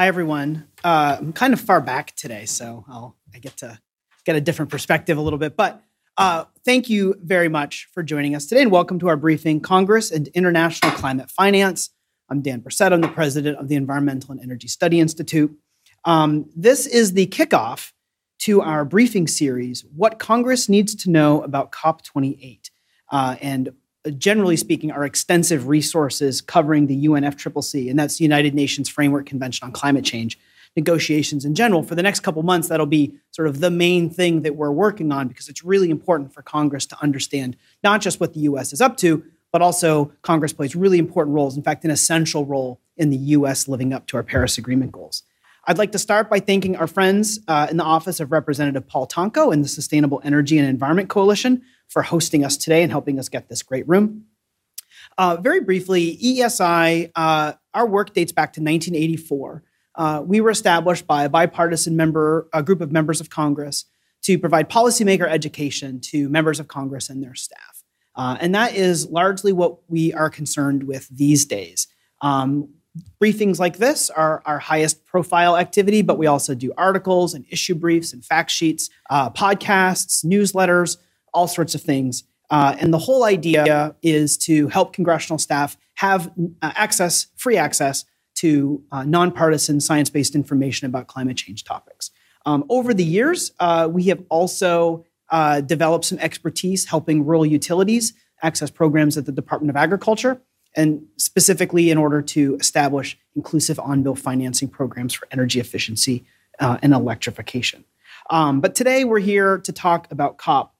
Hi, everyone. Uh, I'm kind of far back today, so I'll, I get to get a different perspective a little bit. But uh, thank you very much for joining us today and welcome to our briefing Congress and International Climate Finance. I'm Dan Bresette. I'm the president of the Environmental and Energy Study Institute. Um, this is the kickoff to our briefing series What Congress Needs to Know About COP28. Uh, and generally speaking, our extensive resources covering the UNFCCC, and that's the United Nations Framework Convention on Climate Change negotiations in general. For the next couple months, that'll be sort of the main thing that we're working on because it's really important for Congress to understand not just what the US is up to, but also Congress plays really important roles, in fact, an essential role in the US living up to our Paris Agreement goals. I'd like to start by thanking our friends uh, in the office of Representative Paul Tonko and the Sustainable Energy and Environment Coalition for hosting us today and helping us get this great room. Uh, very briefly, EESI, uh, our work dates back to 1984. Uh, we were established by a bipartisan member, a group of members of Congress to provide policymaker education to members of Congress and their staff. Uh, and that is largely what we are concerned with these days. Um, briefings like this are our highest profile activity, but we also do articles and issue briefs and fact sheets, uh, podcasts, newsletters, all sorts of things. Uh, and the whole idea is to help congressional staff have uh, access, free access to uh, nonpartisan science based information about climate change topics. Um, over the years, uh, we have also developed some expertise helping rural utilities access programs at the Department of Agriculture and specifically in order to establish inclusive on bill financing programs for energy efficiency uh, and electrification. Um, but today we're here to talk about COP.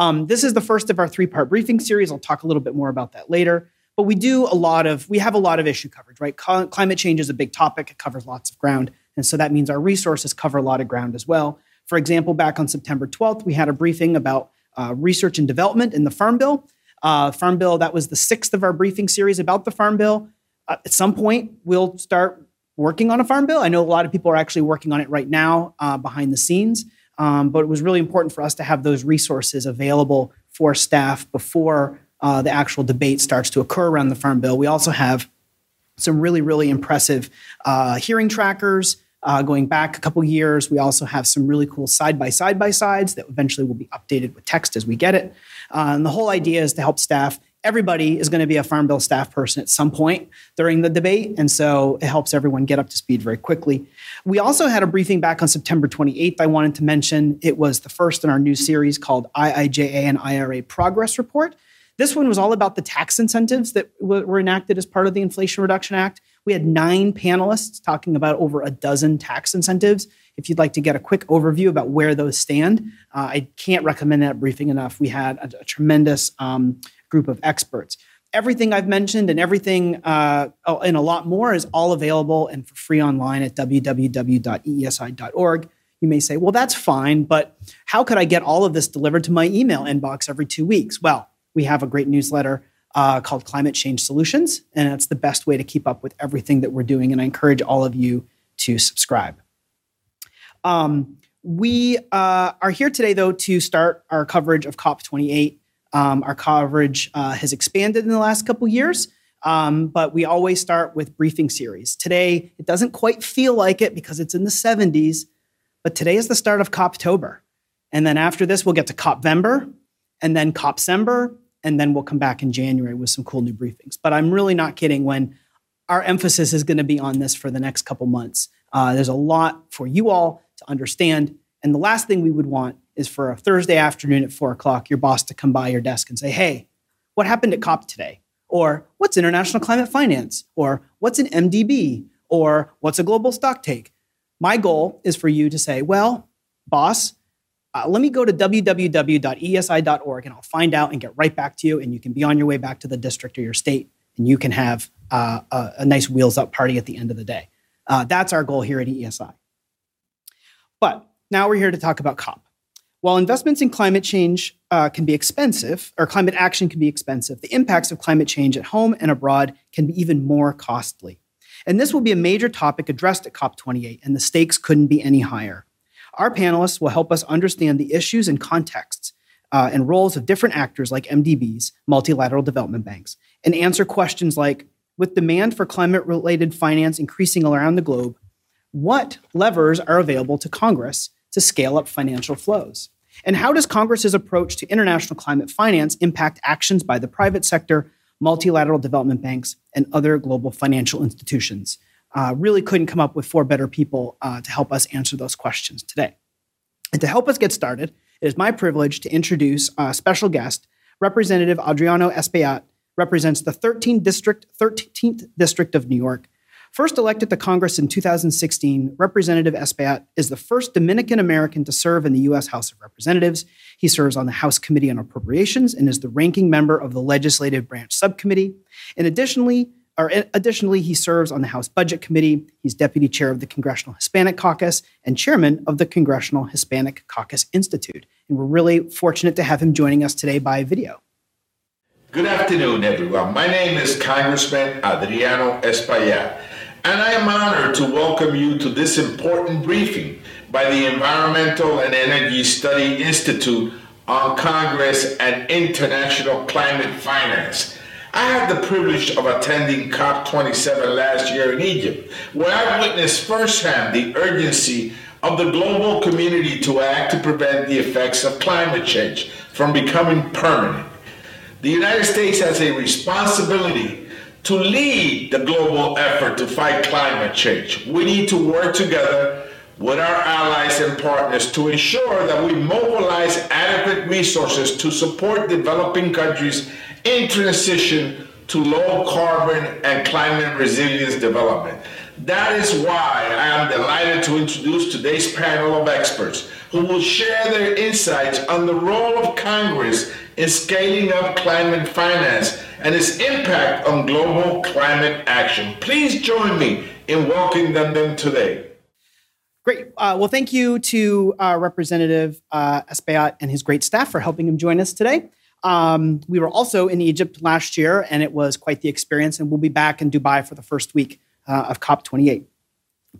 Um, this is the first of our three part briefing series. I'll talk a little bit more about that later. But we do a lot of, we have a lot of issue coverage, right? Climate change is a big topic, it covers lots of ground. And so that means our resources cover a lot of ground as well. For example, back on September 12th, we had a briefing about uh, research and development in the Farm Bill. Uh, Farm Bill, that was the sixth of our briefing series about the Farm Bill. Uh, at some point, we'll start working on a Farm Bill. I know a lot of people are actually working on it right now uh, behind the scenes, um, but it was really important for us to have those resources available for staff before uh, the actual debate starts to occur around the Farm Bill. We also have some really, really impressive uh, hearing trackers. Uh, going back a couple years, we also have some really cool side by side by sides that eventually will be updated with text as we get it. Uh, and the whole idea is to help staff. Everybody is going to be a Farm Bill staff person at some point during the debate. And so it helps everyone get up to speed very quickly. We also had a briefing back on September 28th. I wanted to mention it was the first in our new series called IIJA and IRA Progress Report. This one was all about the tax incentives that were enacted as part of the Inflation Reduction Act. We had nine panelists talking about over a dozen tax incentives if you'd like to get a quick overview about where those stand, uh, I can't recommend that briefing enough. We had a, a tremendous um, group of experts. Everything I've mentioned and everything uh, and a lot more is all available and for free online at www.eesi.org. You may say, well, that's fine, but how could I get all of this delivered to my email inbox every two weeks? Well, we have a great newsletter uh, called Climate Change Solutions, and that's the best way to keep up with everything that we're doing. And I encourage all of you to subscribe. Um, we uh, are here today, though, to start our coverage of COP28. Um, our coverage uh, has expanded in the last couple years, um, but we always start with briefing series. Today, it doesn't quite feel like it because it's in the 70s, but today is the start of COPtober. And then after this, we'll get to COPvember, and then COPsember, and then we'll come back in January with some cool new briefings. But I'm really not kidding when our emphasis is going to be on this for the next couple months. Uh, there's a lot for you all to understand. And the last thing we would want is for a Thursday afternoon at four o'clock, your boss to come by your desk and say, Hey, what happened at COP today? Or what's international climate finance? Or what's an MDB? Or what's a global stock take? My goal is for you to say, Well, boss, uh, let me go to www.eesi.org and I'll find out and get right back to you. And you can be on your way back to the district or your state and you can have uh, a, a, nice wheels up party at the end of the day. Uh, that's our goal here at EESI. But now we're here to talk about COP. While investments in climate change uh, can be expensive, or climate action can be expensive, the impacts of climate change at home and abroad can be even more costly. And this will be a major topic addressed at COP28, and the stakes couldn't be any higher. Our panelists will help us understand the issues and contexts uh, and roles of different actors like MDBs, multilateral development banks, and answer questions like with demand for climate related finance increasing around the globe, what levers are available to Congress to scale up financial flows? And how does Congress's approach to international climate finance impact actions by the private sector, multilateral development banks, and other global financial institutions? Uh, really couldn't come up with four better people uh, to help us answer those questions today. And to help us get started, it is my privilege to introduce a special guest, Representative Adriano Espaillat, represents the 13th district, 13th district of New York. First elected to Congress in 2016, Representative Espaillat is the first Dominican American to serve in the U.S. House of Representatives. He serves on the House Committee on Appropriations and is the ranking member of the Legislative Branch Subcommittee. And additionally, or eh, additionally, he serves on the House Budget Committee. He's deputy chair of the Congressional Hispanic Caucus and chairman of the Congressional Hispanic Caucus Institute. And we're really fortunate to have him joining us today by video. Good afternoon, everyone. My name is Congressman Adriano Espaillat, and I am honored to welcome you to this important briefing by the Environmental and Energy Study Institute on Congress and International Climate Finance. I had the privilege of attending COP27 last year in Egypt, where I witnessed firsthand the urgency of the global community to act to prevent the effects of climate change from becoming permanent. The United States has a responsibility to lead the global effort to fight climate change. We need to work together with our allies and partners to ensure that we mobilize adequate resources to support developing countries in transition to low carbon and climate resilience development. That is why I am delighted to introduce today's panel of experts who will share their insights on the role of Congress in scaling up climate finance and its impact on global climate action. Please join me in welcoming them today. Great. Uh, well, thank you to uh, Representative uh, and his great staff for helping him join us today. Um, we were also in Egypt last year, and it was quite the experience, and we'll be back in Dubai for the first week uh, of COP28.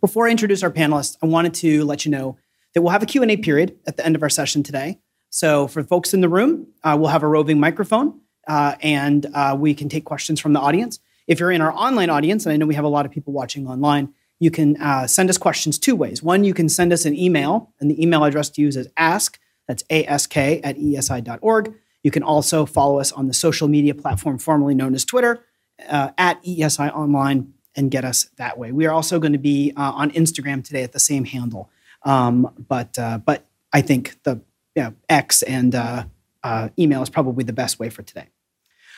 Before I introduce our panelists, I wanted to let you know that we'll have a Q&A period at the end of our session today. So for folks in the room, uh, we'll have a roving microphone uh, and uh, we can take questions from the audience. If you're in our online audience, and I know we have a lot of people watching online, you can uh, send us questions two ways. One, you can send us an email, and the email address to use is ask, that's ask at eesi.org. You can also follow us on the social media platform formerly known as Twitter, uh, at EESI Online, and get us that way. We are also going to be uh, on Instagram today at the same handle. Um, but, but I think the you know, X and uh, uh, email is probably the best way for today.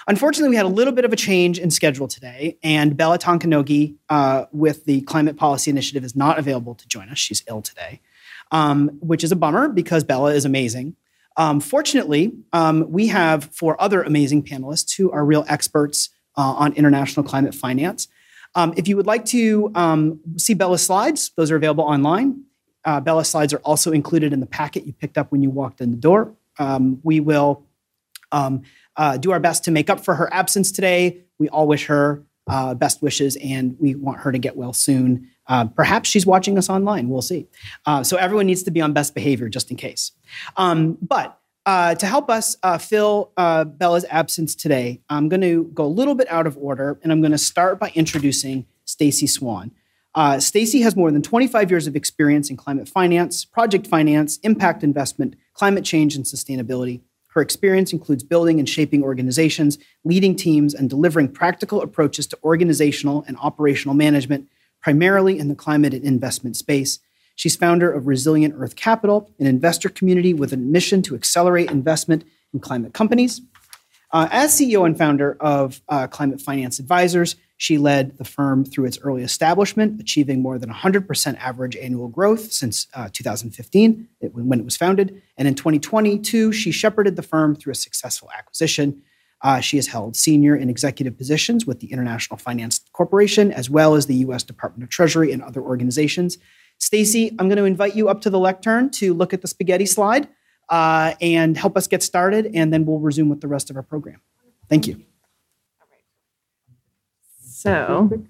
Unfortunately, we had a little bit of a change in schedule today, and Bella Tonkonogy uh, with the Climate Policy Initiative is not available to join us. She's ill today, um, which is a bummer because Bella is amazing. Um, fortunately, um, we have four other amazing panelists who are real experts uh, on international climate finance. Um, if you would like to um, see Bella's slides, those are available online. Uh, Bella slides are also included in the packet you picked up when you walked in the door. Um, we will um, uh, do our best to make up for her absence today. We all wish her uh, best wishes and we want her to get well soon. Uh, perhaps she's watching us online. We'll see. Uh, so everyone needs to be on best behavior just in case. Um, but uh, to help us fill Bella's absence today, I'm going to go a little bit out of order and I'm going to start by introducing Stacy Swann. Uh, Stacy has more than 25 years of experience in climate finance, project finance, impact investment, climate change, and sustainability. Her experience includes building and shaping organizations, leading teams, and delivering practical approaches to organizational and operational management, primarily in the climate and investment space. She's founder of Resilient Earth Capital, an investor community with a mission to accelerate investment in climate companies. Uh, as CEO and founder of uh, Climate Finance Advisors, she led the firm through its early establishment, achieving more than 100% average annual growth since uh, 2015, it, when it was founded. And in 2022, she shepherded the firm through a successful acquisition. Uh, she has held senior and executive positions with the International Finance Corporation, as well as the U.S. Department of Treasury and other organizations. Stacy, I'm going to invite you up to the lectern to look at the spaghetti slide uh, and help us get started, and then we'll resume with the rest of our program. Thank you. So,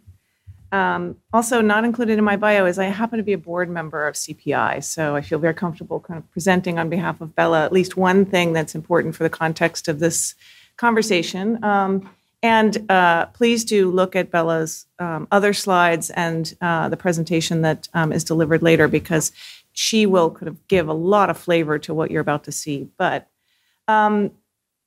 um, also not included in my bio is I happen to be a board member of CPI, so I feel very comfortable kind of presenting on behalf of Bella at least one thing that's important for the context of this conversation. Um, And uh, please do look at Bella's um, other slides and uh, the presentation that um, is delivered later because she will kind of give a lot of flavor to what you're about to see. But um,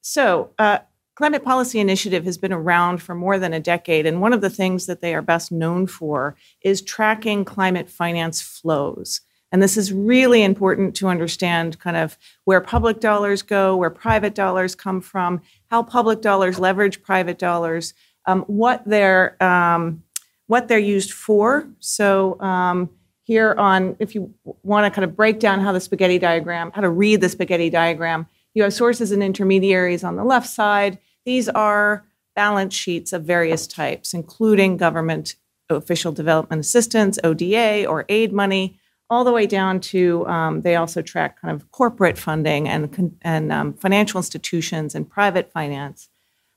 so, uh, Climate Policy Initiative has been around for more than a decade, and one of the things that they are best known for is tracking climate finance flows. And this is really important to understand kind of where public dollars go, where private dollars come from, how public dollars leverage private dollars, um, what they're um, what they're used for. So um, here on, if you want to kind of break down how the spaghetti diagram, how to read the spaghetti diagram, you have sources and intermediaries on the left side. These are balance sheets of various types, including government official development assistance, ODA, or aid money, all the way down to um, they also track kind of corporate funding and, and um, financial institutions and private finance.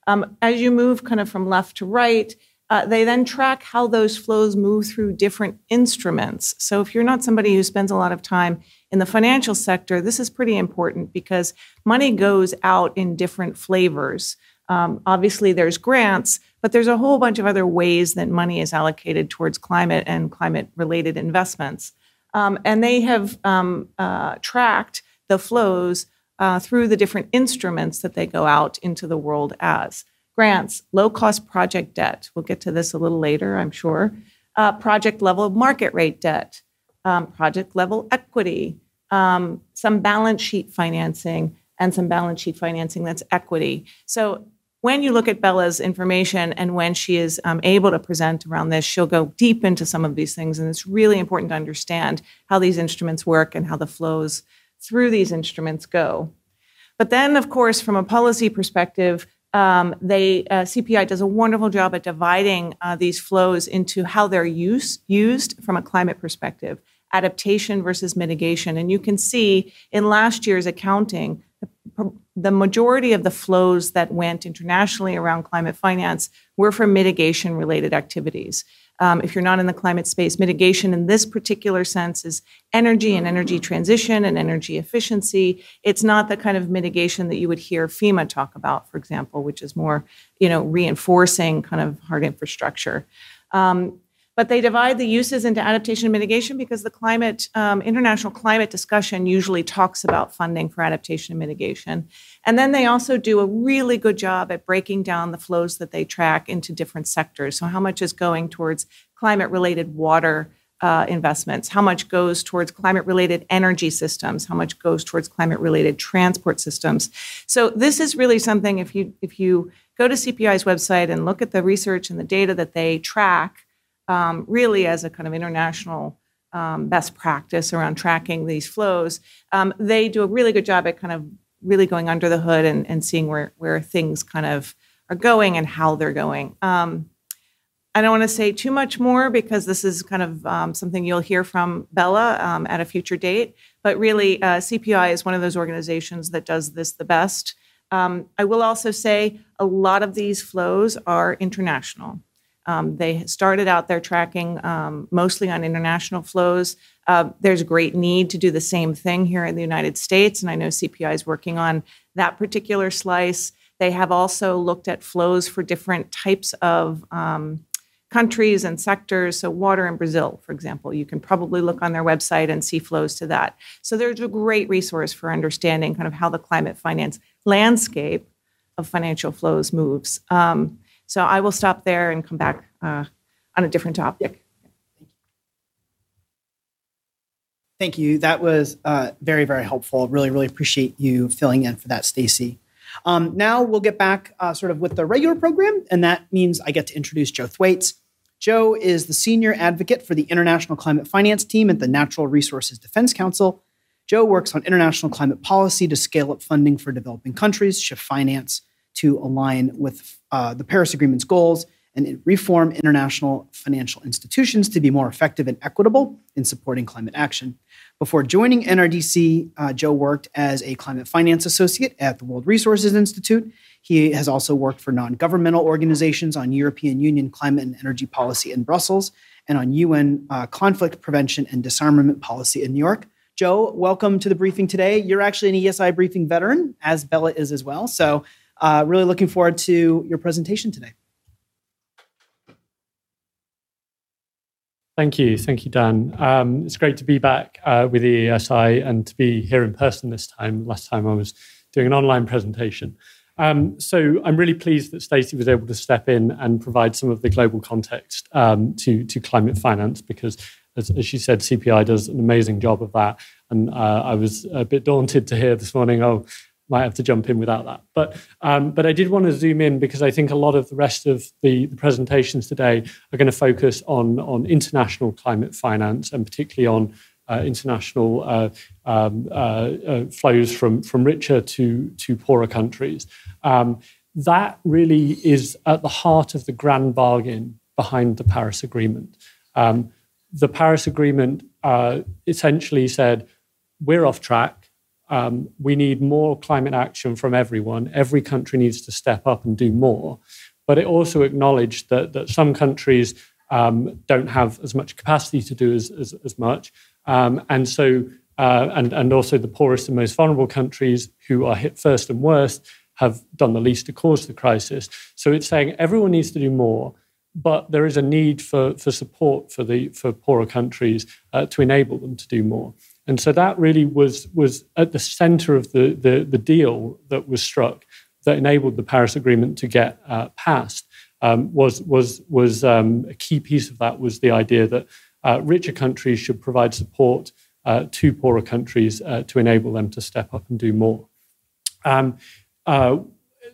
Um, as you move kind of from left to right, uh, they then track how those flows move through different instruments. So if you're not somebody who spends a lot of time in the financial sector, this is pretty important because money goes out in different flavors. Um, obviously, there's grants, but there's a whole bunch of other ways that money is allocated towards climate and climate related investments. Um, and they have um, uh, tracked the flows uh, through the different instruments that they go out into the world as grants, low cost project debt. We'll get to this a little later, I'm sure. Uh, project level market rate debt, um, project level equity, um, some balance sheet financing, and some balance sheet financing that's equity. So when you look at Bella's information and when she is um, able to present around this, she'll go deep into some of these things. And it's really important to understand how these instruments work and how the flows through these instruments go. But then, of course, from a policy perspective, um, they uh, CPI does a wonderful job at dividing uh, these flows into how they're use, used from a climate perspective, adaptation versus mitigation. And you can see in last year's accounting, the, majority of the flows that went internationally around climate finance were for mitigation related activities. Um, if you're not in the climate space, mitigation in this particular sense is energy and energy transition and energy efficiency. It's not the kind of mitigation that you would hear FEMA talk about, for example, which is more, you know, reinforcing kind of hard infrastructure. Um, but they divide the uses into adaptation and mitigation because the climate um, international climate discussion usually talks about funding for adaptation and mitigation. And then they also do a really good job at breaking down the flows that they track into different sectors. So how much is going towards climate related water uh, investments? How much goes towards climate related energy systems? How much goes towards climate related transport systems? So this is really something if you if you go to cpi's website and look at the research and the data that they track um, really as a kind of international um, best practice around tracking these flows. Um, they do a really good job at kind of really going under the hood and, and seeing where, where things kind of are going and how they're going. Um, I don't want to say too much more because this is kind of um, something you'll hear from Bella um, at a future date. But really, uh, CPI is one of those organizations that does this the best. Um, I will also say a lot of these flows are international. Um, they started out their tracking um, mostly on international flows. Uh, there's a great need to do the same thing here in the United States, and I know CPI is working on that particular slice. They have also looked at flows for different types of um, countries and sectors. So, water in Brazil, for example, you can probably look on their website and see flows to that. So, there's a great resource for understanding kind of how the climate finance landscape of financial flows moves. Um, so I will stop there and come back uh, on a different topic. Thank you. Thank you. That was uh, very, very helpful. Really, really appreciate you filling in for that, Stacy. Um, now we'll get back uh, sort of with the regular program, and that means I get to introduce Joe Thwaites. Joe is the senior advocate for the International Climate Finance Team at the Natural Resources Defense Council. Joe works on international climate policy to scale up funding for developing countries, shift finance to align with uh, the Paris Agreement's goals and reform international financial institutions to be more effective and equitable in supporting climate action. Before joining NRDC, uh, Joe worked as a climate finance associate at the World Resources Institute. He has also worked for non governmental organizations on European Union climate and energy policy in Brussels and on UN uh, conflict prevention and disarmament policy in New York. Joe, welcome to the briefing today. You're actually an EESI briefing veteran, as Bella is as well. So uh, really looking forward to your presentation today. Thank you. Thank you, Dan. Um, it's great to be back uh, with EESI and to be here in person this time. Last time I was doing an online presentation. Um, so I'm really pleased that Stacy was able to step in and provide some of the global context um, to, to climate finance because, as, as, she said, CPI does an amazing job of that. And uh, I was a bit daunted to hear this morning, oh, might have to jump in without that. But um, but I did want to zoom in because I think a lot of the rest of the, the presentations today are going to focus on on international climate finance and particularly on uh, international uh, um, uh, uh flows from from richer to to poorer countries. Um, that really is at the heart of the grand bargain behind the Paris Agreement. Um, the Paris Agreement uh, essentially said we're off track um, we need more climate action from everyone. Every country needs to step up and do more. But it also acknowledged that, that some countries um, don't have as much capacity to do as, as, as much. Um, and so, uh, and, and also the poorest and most vulnerable countries who are hit first and worst have done the least to cause the crisis. So it's saying everyone needs to do more, but there is a need for, for support for, the, for poorer countries uh, to enable them to do more. And so that really was, was at the center of the, the, the deal that was struck that enabled the Paris Agreement to get uh, passed. Um, was was was um, a key piece of that was the idea that uh, richer countries should provide support uh, to poorer countries uh, to enable them to step up and do more. Um, uh,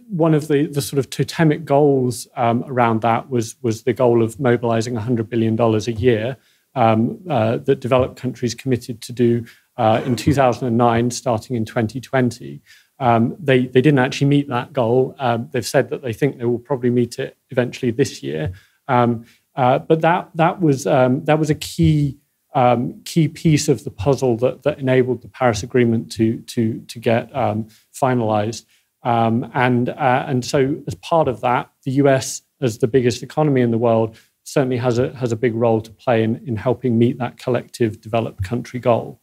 one of the, the sort of totemic goals um, around that was was the goal of mobilizing $100 billion a year um, uh, that developed countries committed to do uh, in 2009, starting in 2020. Um, they, they didn't actually meet that goal. Um, they've said that they think they will probably meet it eventually this year. Um, uh, but that, that, was, um, that was a key, um, key piece of the puzzle that, that enabled the Paris Agreement to, to, to get finalized. and, uh, and so, as part of that, the US, as the biggest economy in the world, certainly has a, has a big role to play in, in helping meet that collective developed country goal.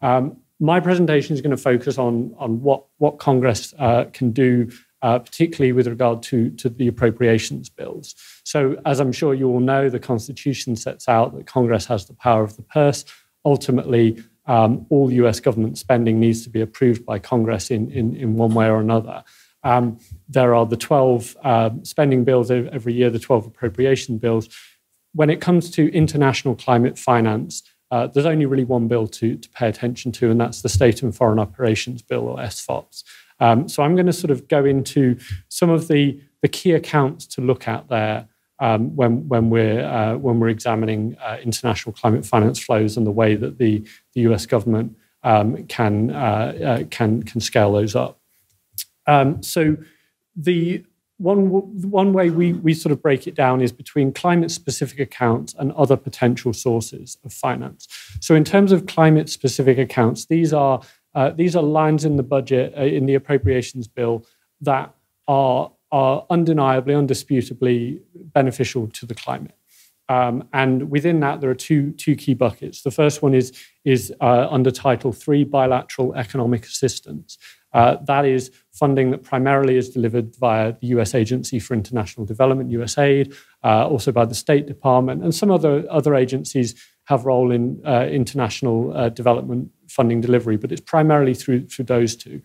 Um, my presentation is going to focus on, on what, what Congress uh, can do, uh, particularly with regard to, to the appropriations bills. So, as I'm sure you all know, the Constitution sets out that Congress has the power of the purse. Ultimately, um, all US government spending needs to be approved by Congress in, in, in one way or another. Um, there are the 12 uh, spending bills every year, the 12 appropriation bills. When it comes to international climate finance, uh, there's only really one bill to, to pay attention to, and that's the State and Foreign Operations Bill, or SFOPS. Um, so I'm going to sort of go into some of the, the key accounts to look at there um, when, when, we're, uh, when we're examining uh, international climate finance flows and the way that the, the US government um, can, uh, uh, can, can scale those up. Um, so the one, one way we, we sort of break it down is between climate specific accounts and other potential sources of finance. So, in terms of climate specific accounts, these are, uh, these are lines in the budget, uh, in the appropriations bill, that are, are undeniably, undisputably beneficial to the climate. Um, and within that, there are two, two key buckets. The first one is, is uh, under Title III bilateral economic assistance. Uh, that is funding that primarily is delivered via the US Agency for International Development, USAID, uh, also by the State Department, and some other, other agencies have role in uh, international uh, development funding delivery, but it's primarily through, through those two.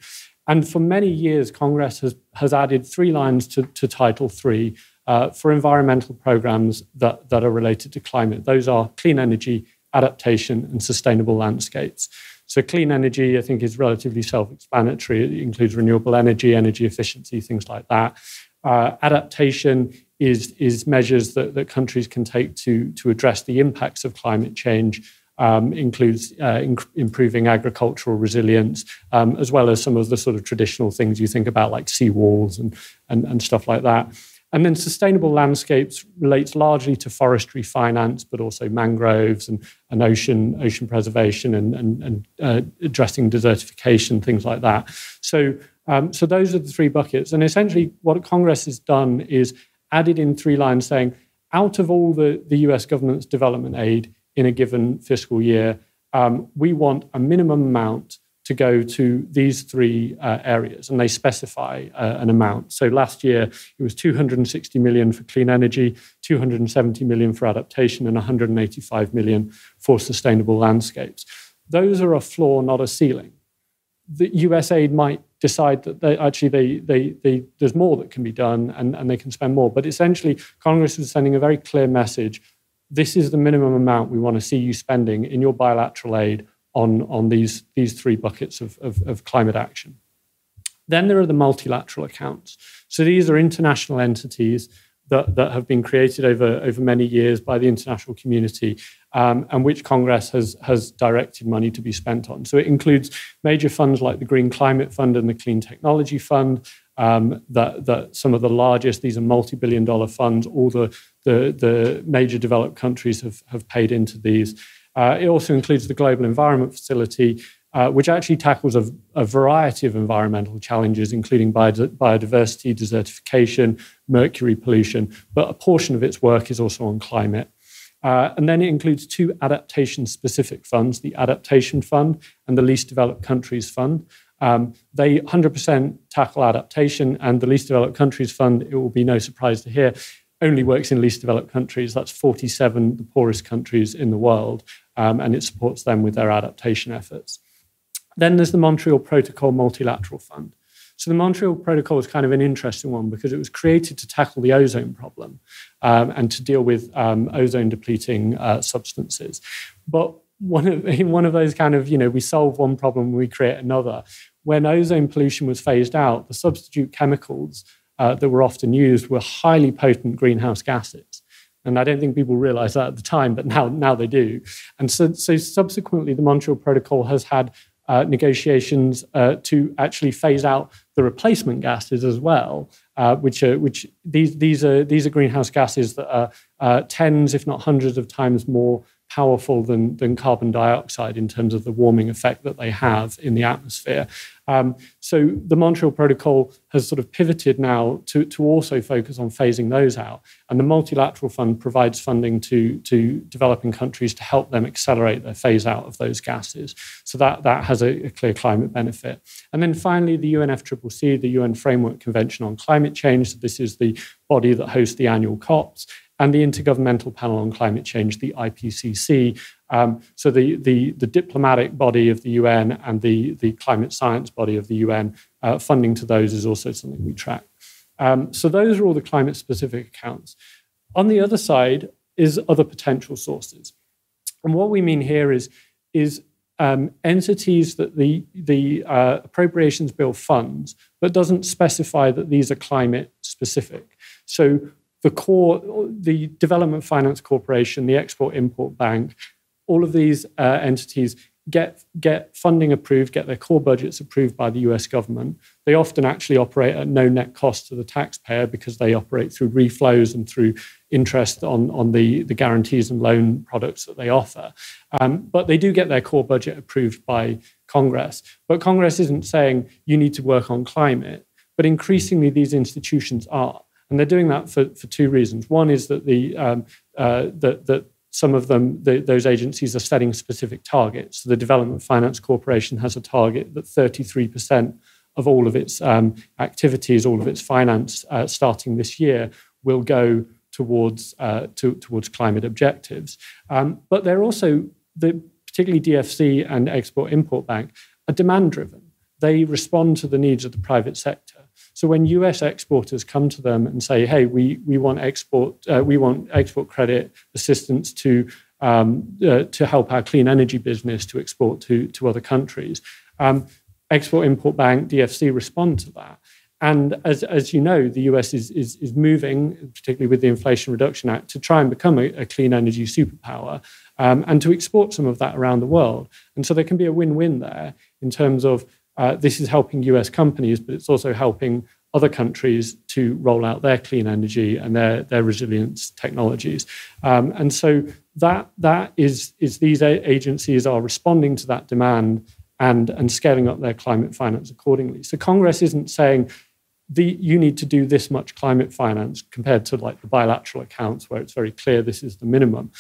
And for many years, Congress has, has added three lines to, to Title III uh, for environmental programs that, that are related to climate. Those are clean energy, adaptation, and sustainable landscapes. So clean energy, I think, is relatively self-explanatory. It includes renewable energy, energy efficiency, things like that. Uh, adaptation is, is measures that, that countries can take to, to address the impacts of climate change. Um, includes uh, inc- improving agricultural resilience, um, as well as some of the sort of traditional things you think about, like seawalls and, and, and stuff like that. And then sustainable landscapes relates largely to forestry finance, but also mangroves and, and ocean, ocean preservation and, and, and uh, addressing desertification, things like that. So, um, so those are the three buckets. And essentially, what Congress has done is added in three lines saying, out of all the, the US government's development aid in a given fiscal year, um, we want a minimum amount to go to these three uh, areas, and they specify uh, an amount. So last year it was 260 million for clean energy, 270 million for adaptation, and 185 million for sustainable landscapes. Those are a floor, not a ceiling. The USAID might decide that they, actually they, they, they, there's more that can be done and, and they can spend more. But essentially, Congress is sending a very clear message. This is the minimum amount we want to see you spending in your bilateral aid on, on these, these three buckets of, of, of climate action. Then there are the multilateral accounts. So these are international entities that, that have been created over, over many years by the international community um, and which Congress has, has directed money to be spent on. So it includes major funds like the Green Climate Fund and the Clean Technology Fund, um, that, that some of the largest, these are multi billion dollar funds, all the, the, the major developed countries have, have paid into these. Uh, it also includes the Global Environment Facility, uh, which actually tackles a, a, variety of environmental challenges, including biodiversity, desertification, mercury pollution, but a portion of its work is also on climate. Uh, and then it includes two adaptation specific funds the Adaptation Fund and the Least Developed Countries Fund. Um, they 100% tackle adaptation, and the Least Developed Countries Fund, it will be no surprise to hear, only works in least developed countries. That's 47, the poorest countries in the world, um, and it supports them with their adaptation efforts. Then there's the Montreal Protocol Multilateral Fund. So the Montreal Protocol is kind of an interesting one because it was created to tackle the ozone problem um, and to deal with um, ozone depleting uh, substances. But one of in one of those kind of you know we solve one problem we create another. When ozone pollution was phased out, the substitute chemicals uh, that were often used were highly potent greenhouse gases. And I don't think people realized that at the time, but now, now they do. And so, so subsequently, the Montreal Protocol has had uh, negotiations uh, to actually phase out the replacement gases as well, uh, which are which these these are these are greenhouse gases that are uh, tens, if not hundreds, of times more powerful than, than carbon dioxide in terms of the warming effect that they have in the atmosphere. Um, so the Montreal Protocol has sort of pivoted now to, to also focus on phasing those out. And the Multilateral Fund provides funding to, to developing countries to help them accelerate their phase out of those gases. So that, that has a, a clear climate benefit. And then finally, the UNFCCC, the UN Framework Convention on Climate Change. So this is the body that hosts the annual COPs and the Intergovernmental Panel on Climate Change, the IPCC. Um, so the, the, the, diplomatic body of the UN and the, the climate science body of the UN, uh, funding to those is also something we track. Um, so those are all the climate specific accounts. On the other side is other potential sources. And what we mean here is, is um, entities that the, the uh, appropriations bill funds, but doesn't specify that these are climate specific. So the core, the Development Finance Corporation, the Export Import Bank, all of these uh, entities get get funding approved, get their core budgets approved by the US government. They often actually operate at no net cost to the taxpayer because they operate through reflows and through interest on, on the, the guarantees and loan products that they offer. Um, but they do get their core budget approved by Congress. But Congress isn't saying you need to work on climate, but increasingly these institutions are. And they're doing that for, for two reasons. One is that the um, uh, that, that some of them, the, those agencies are setting specific targets. So the Development Finance Corporation has a target that 33% of all of its um, activities, all of its finance uh, starting this year will go towards, uh, to, towards climate objectives. Um, but they're also, the, particularly DFC and Export Import Bank, are demand driven. They respond to the needs of the private sector. So when US exporters come to them and say, "Hey, we we want export uh, we want export credit assistance to um, uh, to help our clean energy business to export to to other countries," um, Export Import Bank (DFC) respond to that. And as, as you know, the US is, is, is moving, particularly with the Inflation Reduction Act, to try and become a, a clean energy superpower um, and to export some of that around the world. And so there can be a win win there in terms of uh, this is helping US companies, but it's also helping other countries to roll out their clean energy and their, their resilience technologies. Um, and so that, that is, is these agencies are responding to that demand and, and scaling up their climate finance accordingly. So Congress isn't saying, the, you need to do this much climate finance compared to like the bilateral accounts where it's very clear this is the minimum.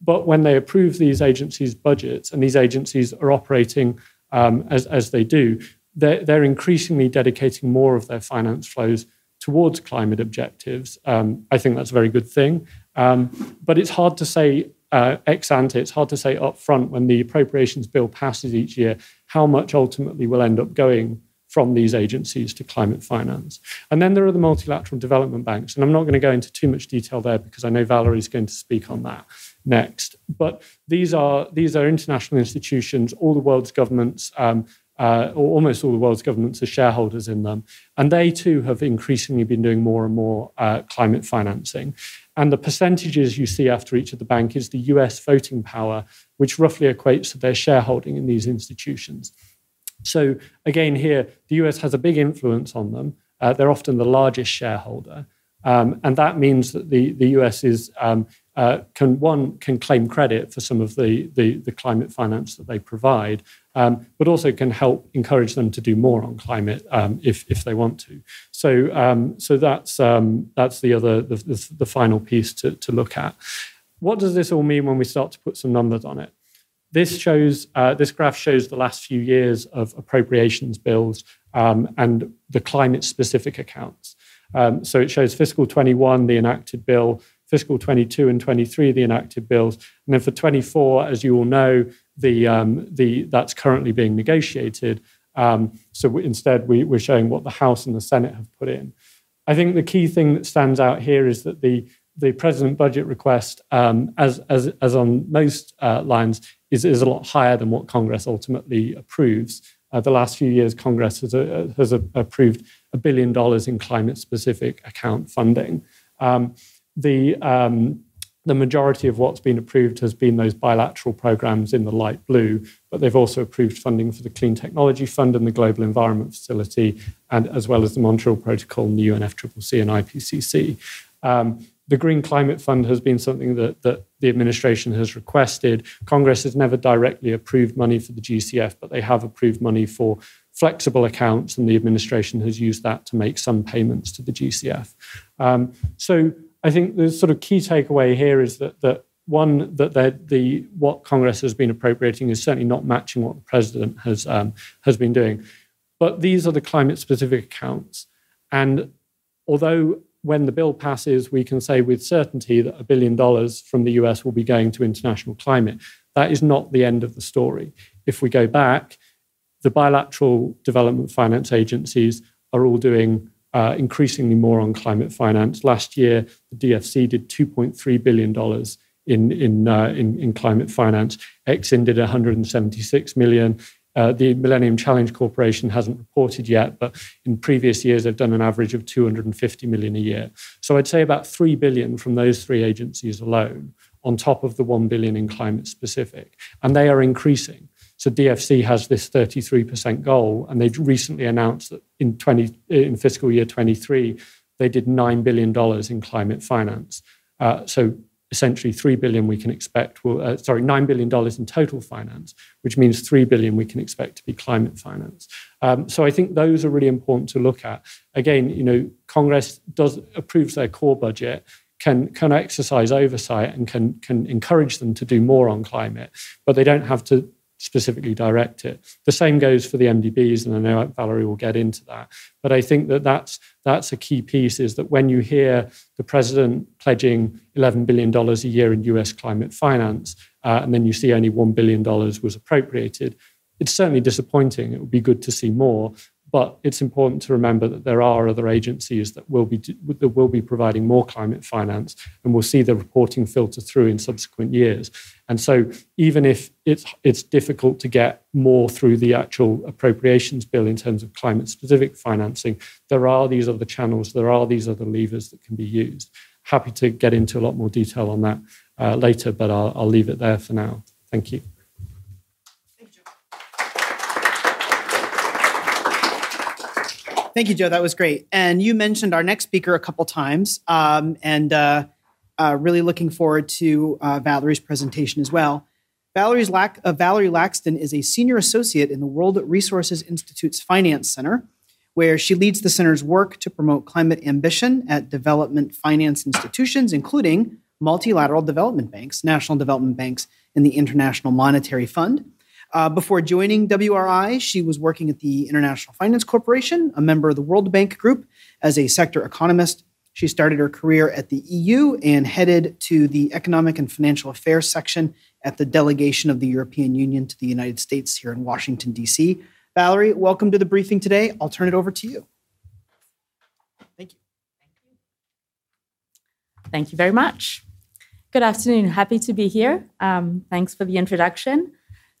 But when they approve these agencies' budgets and these agencies are operating um, as, as they do, they're, they're increasingly dedicating more of their finance flows towards climate objectives. Um, I think that's a very good thing. Um, but it's hard to say uh, ex ante, it's hard to say up front when the appropriations bill passes each year how much ultimately will end up going from these agencies to climate finance. And then there are the multilateral development banks. And I'm not going to go into too much detail there because I know Valerie's going to speak on that next. But these are, these are international institutions, all the world's governments. Um, uh, or almost all the world's governments are shareholders in them. And they too have increasingly been doing more and more uh, climate financing. And the percentages you see after each of the bank is the US voting power, which roughly equates to their shareholding in these institutions. So, again, here, the US has a big influence on them. Uh, they're often the largest shareholder. Um, and that means that the, the US is um, uh, can one can claim credit for some of the, the, the climate finance that they provide, um, but also can help encourage them to do more on climate um, if, if they want to. So um, so that's um, that's the other the, the, the, final piece to, to look at. What does this all mean when we start to put some numbers on it? This shows uh, this graph shows the last few years of appropriations bills um, and the climate specific accounts. So it shows fiscal 21, the enacted bill, fiscal 22 and 23, the enacted bills. And then for 24, as you all know, the, um, the, that's currently being negotiated. Um, so we, instead, we, we're showing what the House and the Senate have put in. I think the key thing that stands out here is that the, the president budget request, um, as, as, as on most uh, lines, is, is a lot higher than what Congress ultimately approves. Uh, the last few years, Congress has, uh, has approved a billion dollars in climate specific account funding. Um, the um, the majority of what's been approved has been those bilateral programs in the light blue, but they've also approved funding for the Clean Technology Fund and the Global Environment Facility, and as well as the Montreal Protocol and the UNFCCC and IPCC. Um, the Green Climate Fund has been something that, that the administration has requested. Congress has never directly approved money for the GCF, but they have approved money for flexible accounts, and the administration has used that to make some payments to the GCF. Um, so I think the sort of key takeaway here is that that one that the what Congress has been appropriating is certainly not matching what the president has um, has been doing. But these are the climate specific accounts, and although when the bill passes, we can say with certainty that a billion dollars from the US will be going to international climate. That is not the end of the story. If we go back, the bilateral development finance agencies are all doing uh, increasingly more on climate finance. Last year, the DFC did $2.3 billion in, in, uh, in, in, climate finance. Exim did 176 million. Uh, the Millennium Challenge Corporation hasn't reported yet, but in previous years they've done an average of 250 million a year. So I'd say about 3 billion from those three agencies alone, on top of the 1 billion in climate specific. And they are increasing. So DFC has this 33% goal, and they recently announced that in 20 in fiscal year 23 they did nine billion dollars in climate finance. Uh, so essentially, three billion we can expect. Will, uh, sorry, nine billion dollars in total finance, which means three billion we can expect to be climate finance. Um, so I think those are really important to look at. Again, you know, Congress does approves their core budget can can exercise oversight and can can encourage them to do more on climate, but they don't have to specifically direct it. The same goes for the MDBs, and I know Valerie will get into that. But I think that that's that's a key piece is that when you hear the president pledging 11 billion dollars a year in U.S. climate finance, uh, and then you see only one billion dollars was appropriated, it's certainly disappointing. It would be good to see more, but it's important to remember that there are other agencies that will be that will be providing more climate finance, and we'll see the reporting filter through in subsequent years. And so, even if it's it's difficult to get more through the actual appropriations bill in terms of climate specific financing, there are these other channels, there are these other levers that can be used. Happy to get into a lot more detail on that uh, later, but I'll, I'll leave it there for now. Thank you. Thank you, Joe. That was great. And you mentioned our next speaker a couple times, um, and uh, uh, really looking forward to uh, Valerie's presentation as well. Valerie's uh, Valerie Laxton is a senior associate in the World Resources Institute's Finance Center, where she leads the center's work to promote climate ambition at development finance institutions, including multilateral development banks, national development banks, and the International Monetary Fund. Uh, before joining WRI, she was working at the International Finance Corporation, a member of the World Bank Group, as a sector economist. She started her career at the EU and headed to the Economic and Financial Affairs section at the delegation of the European Union to the United States here in Washington, D.C. Valerie, welcome to the briefing today. I'll turn it over to you. Thank you. Thank you very much. Good afternoon. Happy to be here. Um, thanks for the introduction.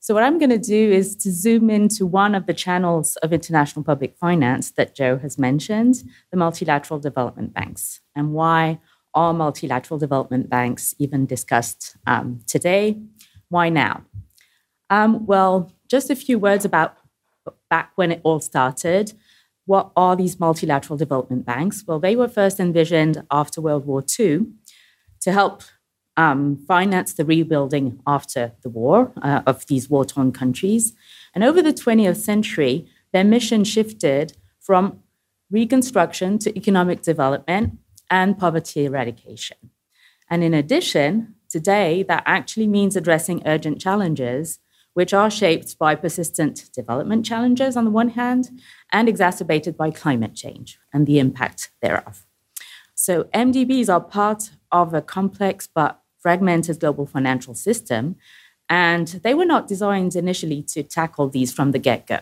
So, what I'm going to do is to zoom into one of the channels of international public finance that Joe has mentioned the multilateral development banks, and why are multilateral development banks even discussed um, today? Why now? Um, well, just a few words about back when it all started. What are these multilateral development banks? Well, they were first envisioned after World War II to help um, finance the rebuilding after the war uh, of these war torn countries. And over the 20th century, their mission shifted from reconstruction to economic development and poverty eradication. And in addition, today, that actually means addressing urgent challenges, which are shaped by persistent development challenges on the one hand, and exacerbated by climate change and the impact thereof. So, MDBs are part of a complex but fragmented global financial system, and they were not designed initially to tackle these from the get go.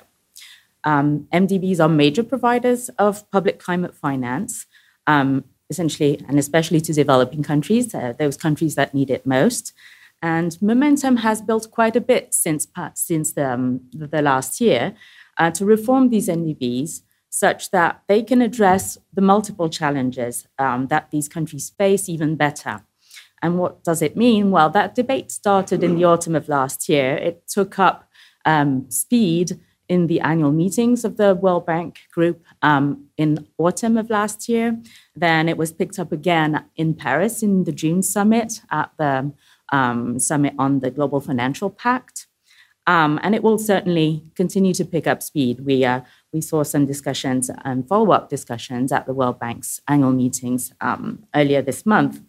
Um, MDBs are major providers of public climate finance, um, essentially, and especially to developing countries, uh, those countries that need it most. And momentum has built quite a bit since, since the, um, the last year uh, to reform these MDBs such that they can address the multiple challenges um, that these countries face even better. And what does it mean? Well, that debate started in the autumn of last year. It took up um, speed in the annual meetings of the World Bank Group um, in autumn of last year. Then it was picked up again in Paris in the June summit at the um, summit on the Global Financial Pact. Um, and it will certainly continue to pick up speed. We, uh, we saw some discussions and follow up discussions at the World Bank's annual meetings um, earlier this month.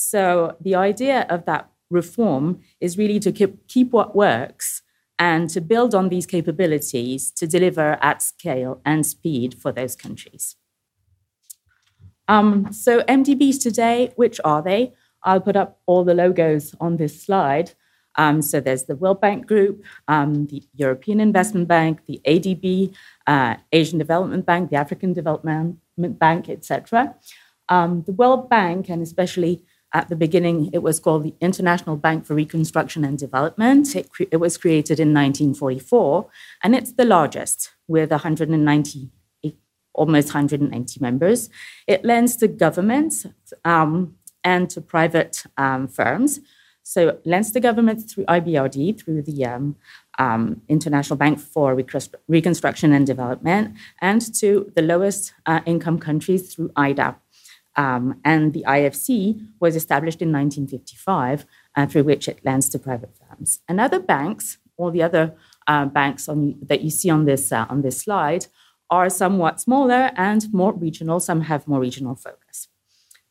So the idea of that reform is really to keep, keep what works and to build on these capabilities to deliver at scale and speed for those countries. Um, so, MDBs today, which are they? I'll put up all the logos on this slide. Um, so, there's the World Bank Group, um, the European Investment Bank, the ADB, uh, Asian Development Bank, the African Development Bank, etc. Um, the World Bank, and especially at the beginning, it was called the International Bank for Reconstruction and Development. It, it, was created in 1944, and it's the largest with 190, almost 190 members. It lends to governments um, and to private um, firms. So lends to governments through IBRD, through the um, um, International Bank for Reconstruction and Development, and to the lowest uh, income countries through IDA. Um, and the IFC was established in 1955, uh, through which it lends to private firms. And other banks, all the other uh, banks on, that you see on this, uh, on this slide, are somewhat smaller and more regional. Some have more regional focus.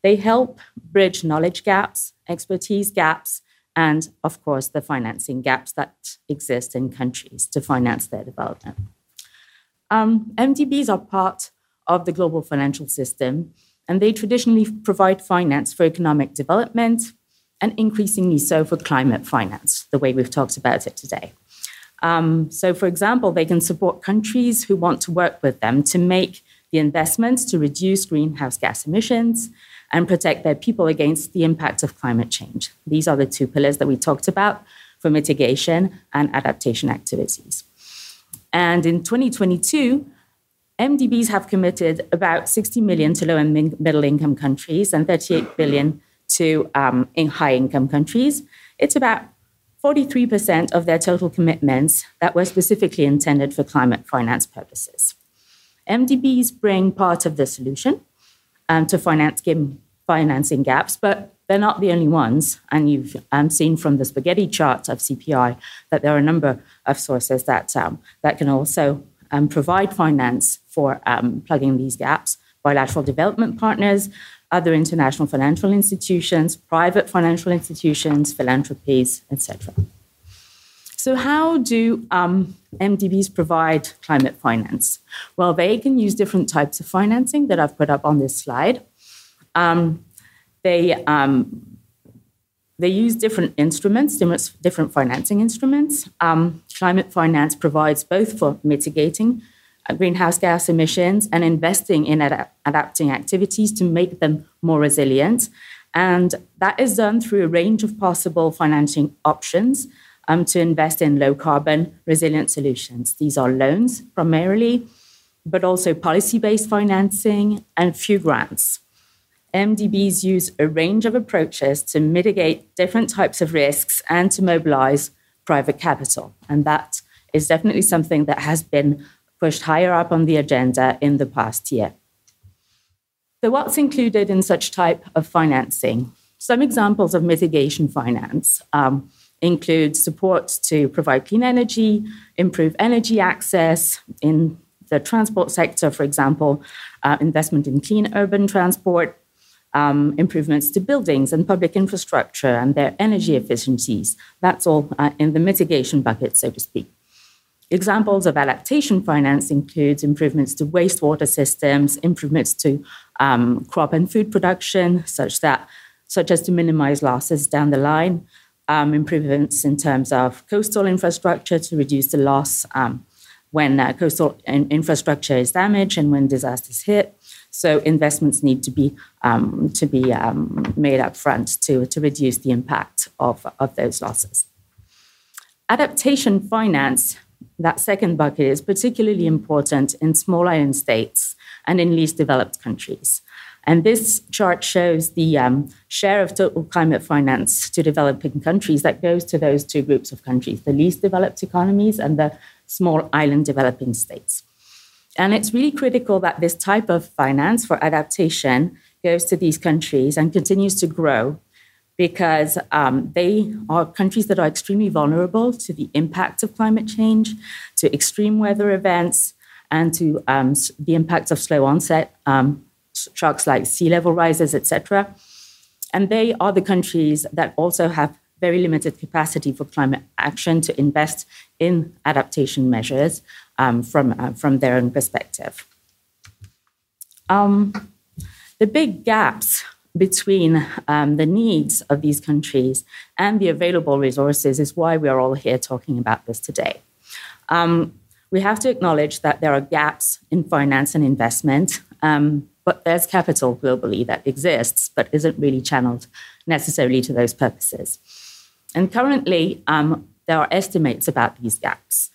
They help bridge knowledge gaps, expertise gaps, and of course, the financing gaps that exist in countries to finance their development. Um, MDBs are part of the global financial system and they traditionally provide finance for economic development and increasingly so for climate finance, the way we've talked about it today. Um, so, for example, they can support countries who want to work with them to make the investments to reduce greenhouse gas emissions and protect their people against the impact of climate change. These are the two pillars that we talked about for mitigation and adaptation activities. And in 2022, MDBs have committed about 60 million to low and middle income countries and 38 billion to um, in high income countries. It's about 43% of their total commitments that were specifically intended for climate finance purposes. MDBs bring part of the solution um, to finance financing gaps, but they're not the only ones. And you've um, seen from the spaghetti chart of CPI that there are a number of sources that, um, that can also um, provide finance for um, plugging these gaps bilateral development partners, other international financial institutions, private financial institutions, philanthropies, etc. So, how do um, MDBs provide climate finance? Well, they can use different types of financing that I've put up on this slide. Um, they um, they use different instruments, different financing instruments. Um, climate finance provides both for mitigating uh, greenhouse gas emissions and investing in ad- adapting activities to make them more resilient. And that is done through a range of possible financing options um, to invest in low carbon resilient solutions. These are loans primarily, but also policy based financing and few grants. MDBs use a range of approaches to mitigate different types of risks and to mobilize private capital. And that is definitely something that has been pushed higher up on the agenda in the past year. So, what's included in such type of financing? Some examples of mitigation finance um, include support to provide clean energy, improve energy access in the transport sector, for example, uh, investment in clean urban transport, um, improvements to buildings and public infrastructure and their energy efficiencies. That's all uh, in the mitigation bucket, so to speak. Examples of adaptation finance include improvements to wastewater systems, improvements to um, crop and food production, such that such as to minimize losses down the line, um, improvements in terms of coastal infrastructure to reduce the loss um, when uh, coastal in- infrastructure is damaged and when disasters hit, so investments need to be um, to be um, made up front to, to reduce the impact of, of those losses. Adaptation finance, that second bucket, is particularly important in small island states and in least developed countries. And this chart shows the um, share of total climate finance to developing countries that goes to those two groups of countries the least developed economies and the small island developing states. And it's really critical that this type of finance for adaptation goes to these countries and continues to grow because um, they are countries that are extremely vulnerable to the impact of climate change, to extreme weather events, and to um, the impacts of slow onset um, shocks like sea level rises, etc. And they are the countries that also have very limited capacity for climate action to invest in adaptation measures um, from, uh, from their own perspective. Um, the big gaps between um, the needs of these countries and the available resources is why we are all here talking about this today. Um, we have to acknowledge that there are gaps in finance and investment, um, but there's capital globally that exists but isn't really channeled necessarily to those purposes. And currently, um, there are estimates about these gaps.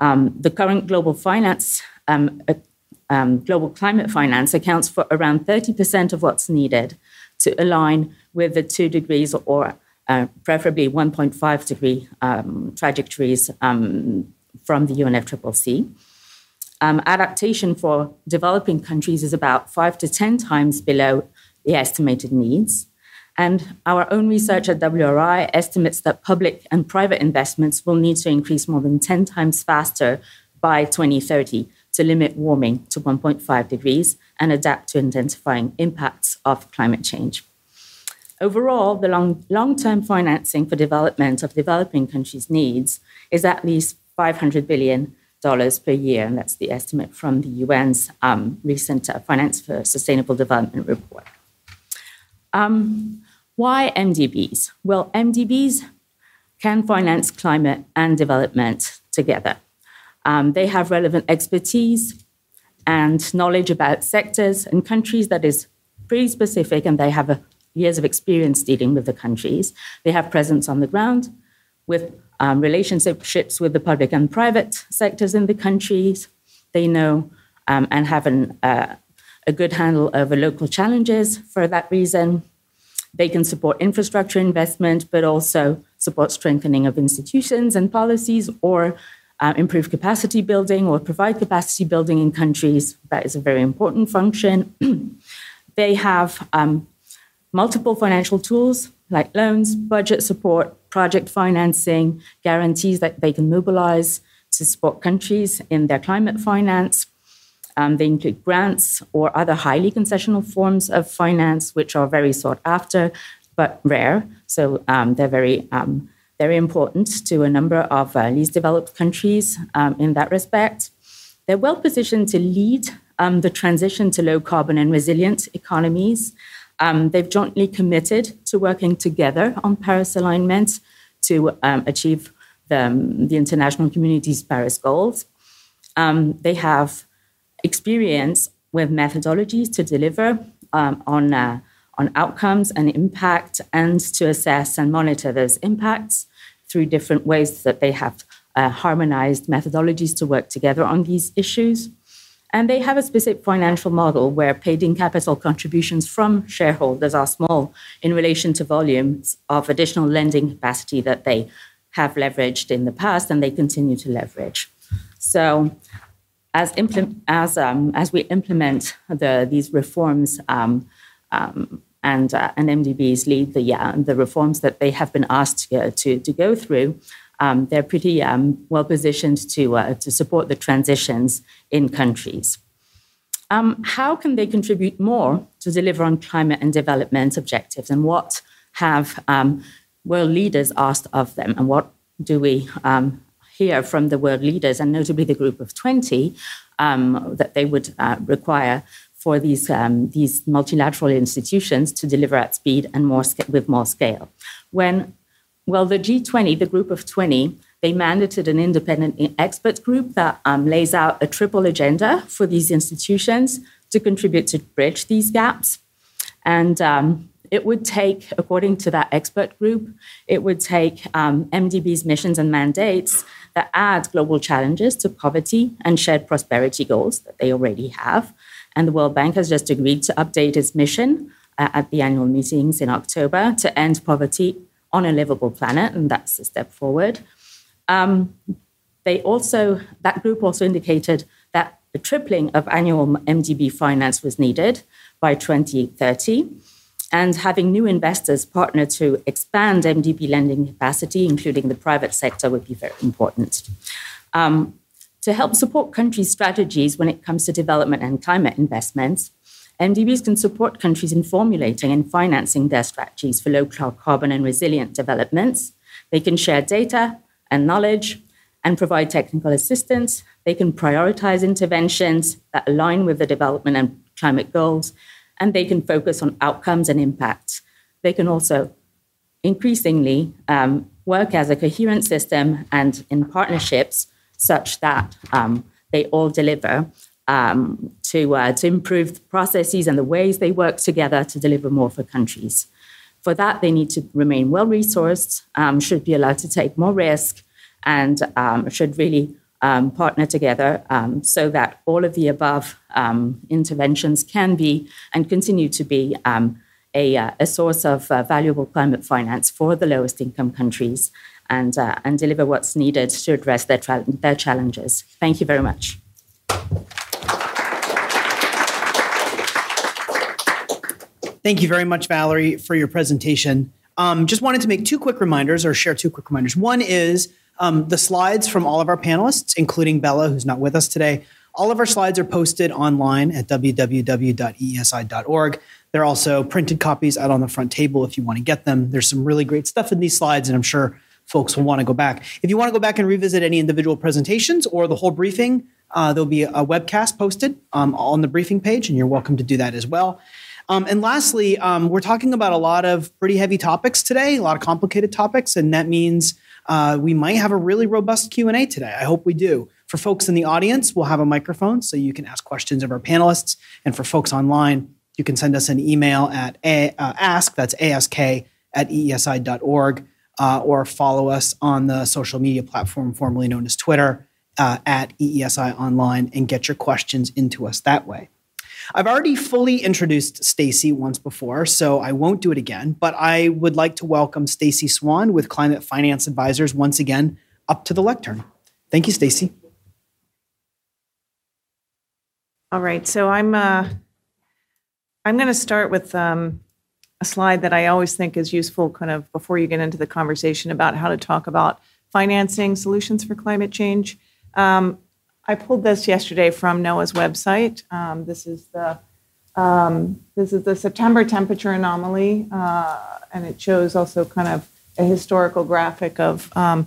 Um, the current global finance, um, uh, um, global climate finance accounts for around 30% of what's needed to align with the two degrees or uh, preferably 1.5 degree um, trajectories um, from the UNFCCC. Um, adaptation for developing countries is about five to 10 times below the estimated needs. And our own research at WRI estimates that public and private investments will need to increase more than 10 times faster by 2030 to limit warming to 1.5 degrees and adapt to intensifying impacts of climate change. Overall, the long, long-term financing for development of developing countries' needs is at least $500 billion per year, and that's the estimate from the UN's um, recent uh, Finance for Sustainable Development report. Um, why MDBs? Well, MDBs can finance climate and development together. Um, they have relevant expertise and knowledge about sectors and countries that is pretty specific, and they have years of experience dealing with the countries. They have presence on the ground with um, relationships with the public and private sectors in the countries. They know um, and have an, uh, a good handle over local challenges for that reason. They can support infrastructure investment, but also support strengthening of institutions and policies or uh, improve capacity building or provide capacity building in countries. That is a very important function. they have um, multiple financial tools like loans, budget support, project financing, guarantees that they can mobilize to support countries in their climate finance. Um, they include grants or other highly concessional forms of finance, which are very sought after but rare. So um, they're very um, very important to a number of uh, least developed countries um, in that respect. They're well positioned to lead um, the transition to low carbon and resilient economies. Um, they've jointly committed to working together on Paris alignment to achieve the, the, international community's Paris goals. Um, they have experience with methodologies to deliver um, on, uh, on outcomes and impact and to assess and monitor those impacts through different ways that they have uh, harmonized methodologies to work together on these issues. And they have a specific financial model where paid in capital contributions from shareholders are small in relation to volumes of additional lending capacity that they have leveraged in the past and they continue to leverage. So, as, impl- as, um, as we implement the, these reforms um, um, and, uh, and MDBs lead the, uh, the reforms that they have been asked to, to, to go through, um, they're pretty um, well positioned to, uh, to support the transitions in countries. Um, how can they contribute more to deliver on climate and development objectives? And what have world leaders asked of them? And what do we um, hear from the world leaders, and notably the group of 20, um, that they would uh, require for these, these multilateral institutions to deliver at speed and more with more scale? When well, the G20, the group of 20, they mandated an independent expert group that um, lays out a triple agenda for these institutions to contribute to bridge these gaps. And um, it would take, according to that expert group, it would take um, MDB's missions and mandates that add global challenges to poverty and shared prosperity goals that they already have. And the World Bank has just agreed to update its mission uh, at the annual meetings in October to end poverty on a livable planet, and that's a step forward. Um, they also, that group also indicated that a tripling of annual MDB finance was needed by 2030. And having new investors partner to expand MDB lending capacity, including the private sector, would be very important. Um, to help support countries' strategies when it comes to development and climate investments, MDBs can support countries in formulating and financing their strategies for low carbon and resilient developments. They can share data and knowledge and provide technical assistance. They can prioritize interventions that align with the development and climate goals, and they can focus on outcomes and impacts. They can also increasingly um, work as a coherent system and in partnerships such that um, they all deliver um, to, uh, to improve the processes and the ways they work together to deliver more for countries. For that, they need to remain well resourced, um, should be allowed to take more risk, and um, should really um, partner together um, so that all of the above um, interventions can be and continue to be a, uh, a, source of uh, valuable climate finance for the lowest income countries and, uh, and deliver what's needed to address their, tra- their challenges. Thank you very much. Thank you very much, Valerie, for your presentation. Um, just wanted to make two quick reminders or share two quick reminders. One is um, the slides from all of our panelists, including Bella, who's not with us today. All of our slides are posted online at www.eesi.org. There are also printed copies out on the front table if you want to get them. There's some really great stuff in these slides, and I'm sure folks will want to go back. If you want to go back and revisit any individual presentations or the whole briefing, uh, there'll be a webcast posted um, on the briefing page, and you're welcome to do that as well. Um, and lastly, um, we're talking about a lot of pretty heavy topics today, a lot of complicated topics, and that means uh, we might have a really robust Q and A today. I hope we do. For folks in the audience, we'll have a microphone so you can ask questions of our panelists, and for folks online, you can send us an email at a, uh, ask that's ask at eesi.org uh, or follow us on the social media platform formerly known as Twitter uh, at EESI Online and get your questions into us that way. I've already fully introduced Stacy once before, so I won't do it again, but I would like to welcome Stacy Swann with Climate Finance Advisors once again up to the lectern. Thank you, Stacy. All right, so I'm uh, I'm going to start with um, a slide that I always think is useful, kind of before you get into the conversation about how to talk about financing solutions for climate change. Um, I pulled this yesterday from NOAA's website. Um, this is the um, this is the September temperature anomaly, uh, and it shows also kind of a historical graphic of um,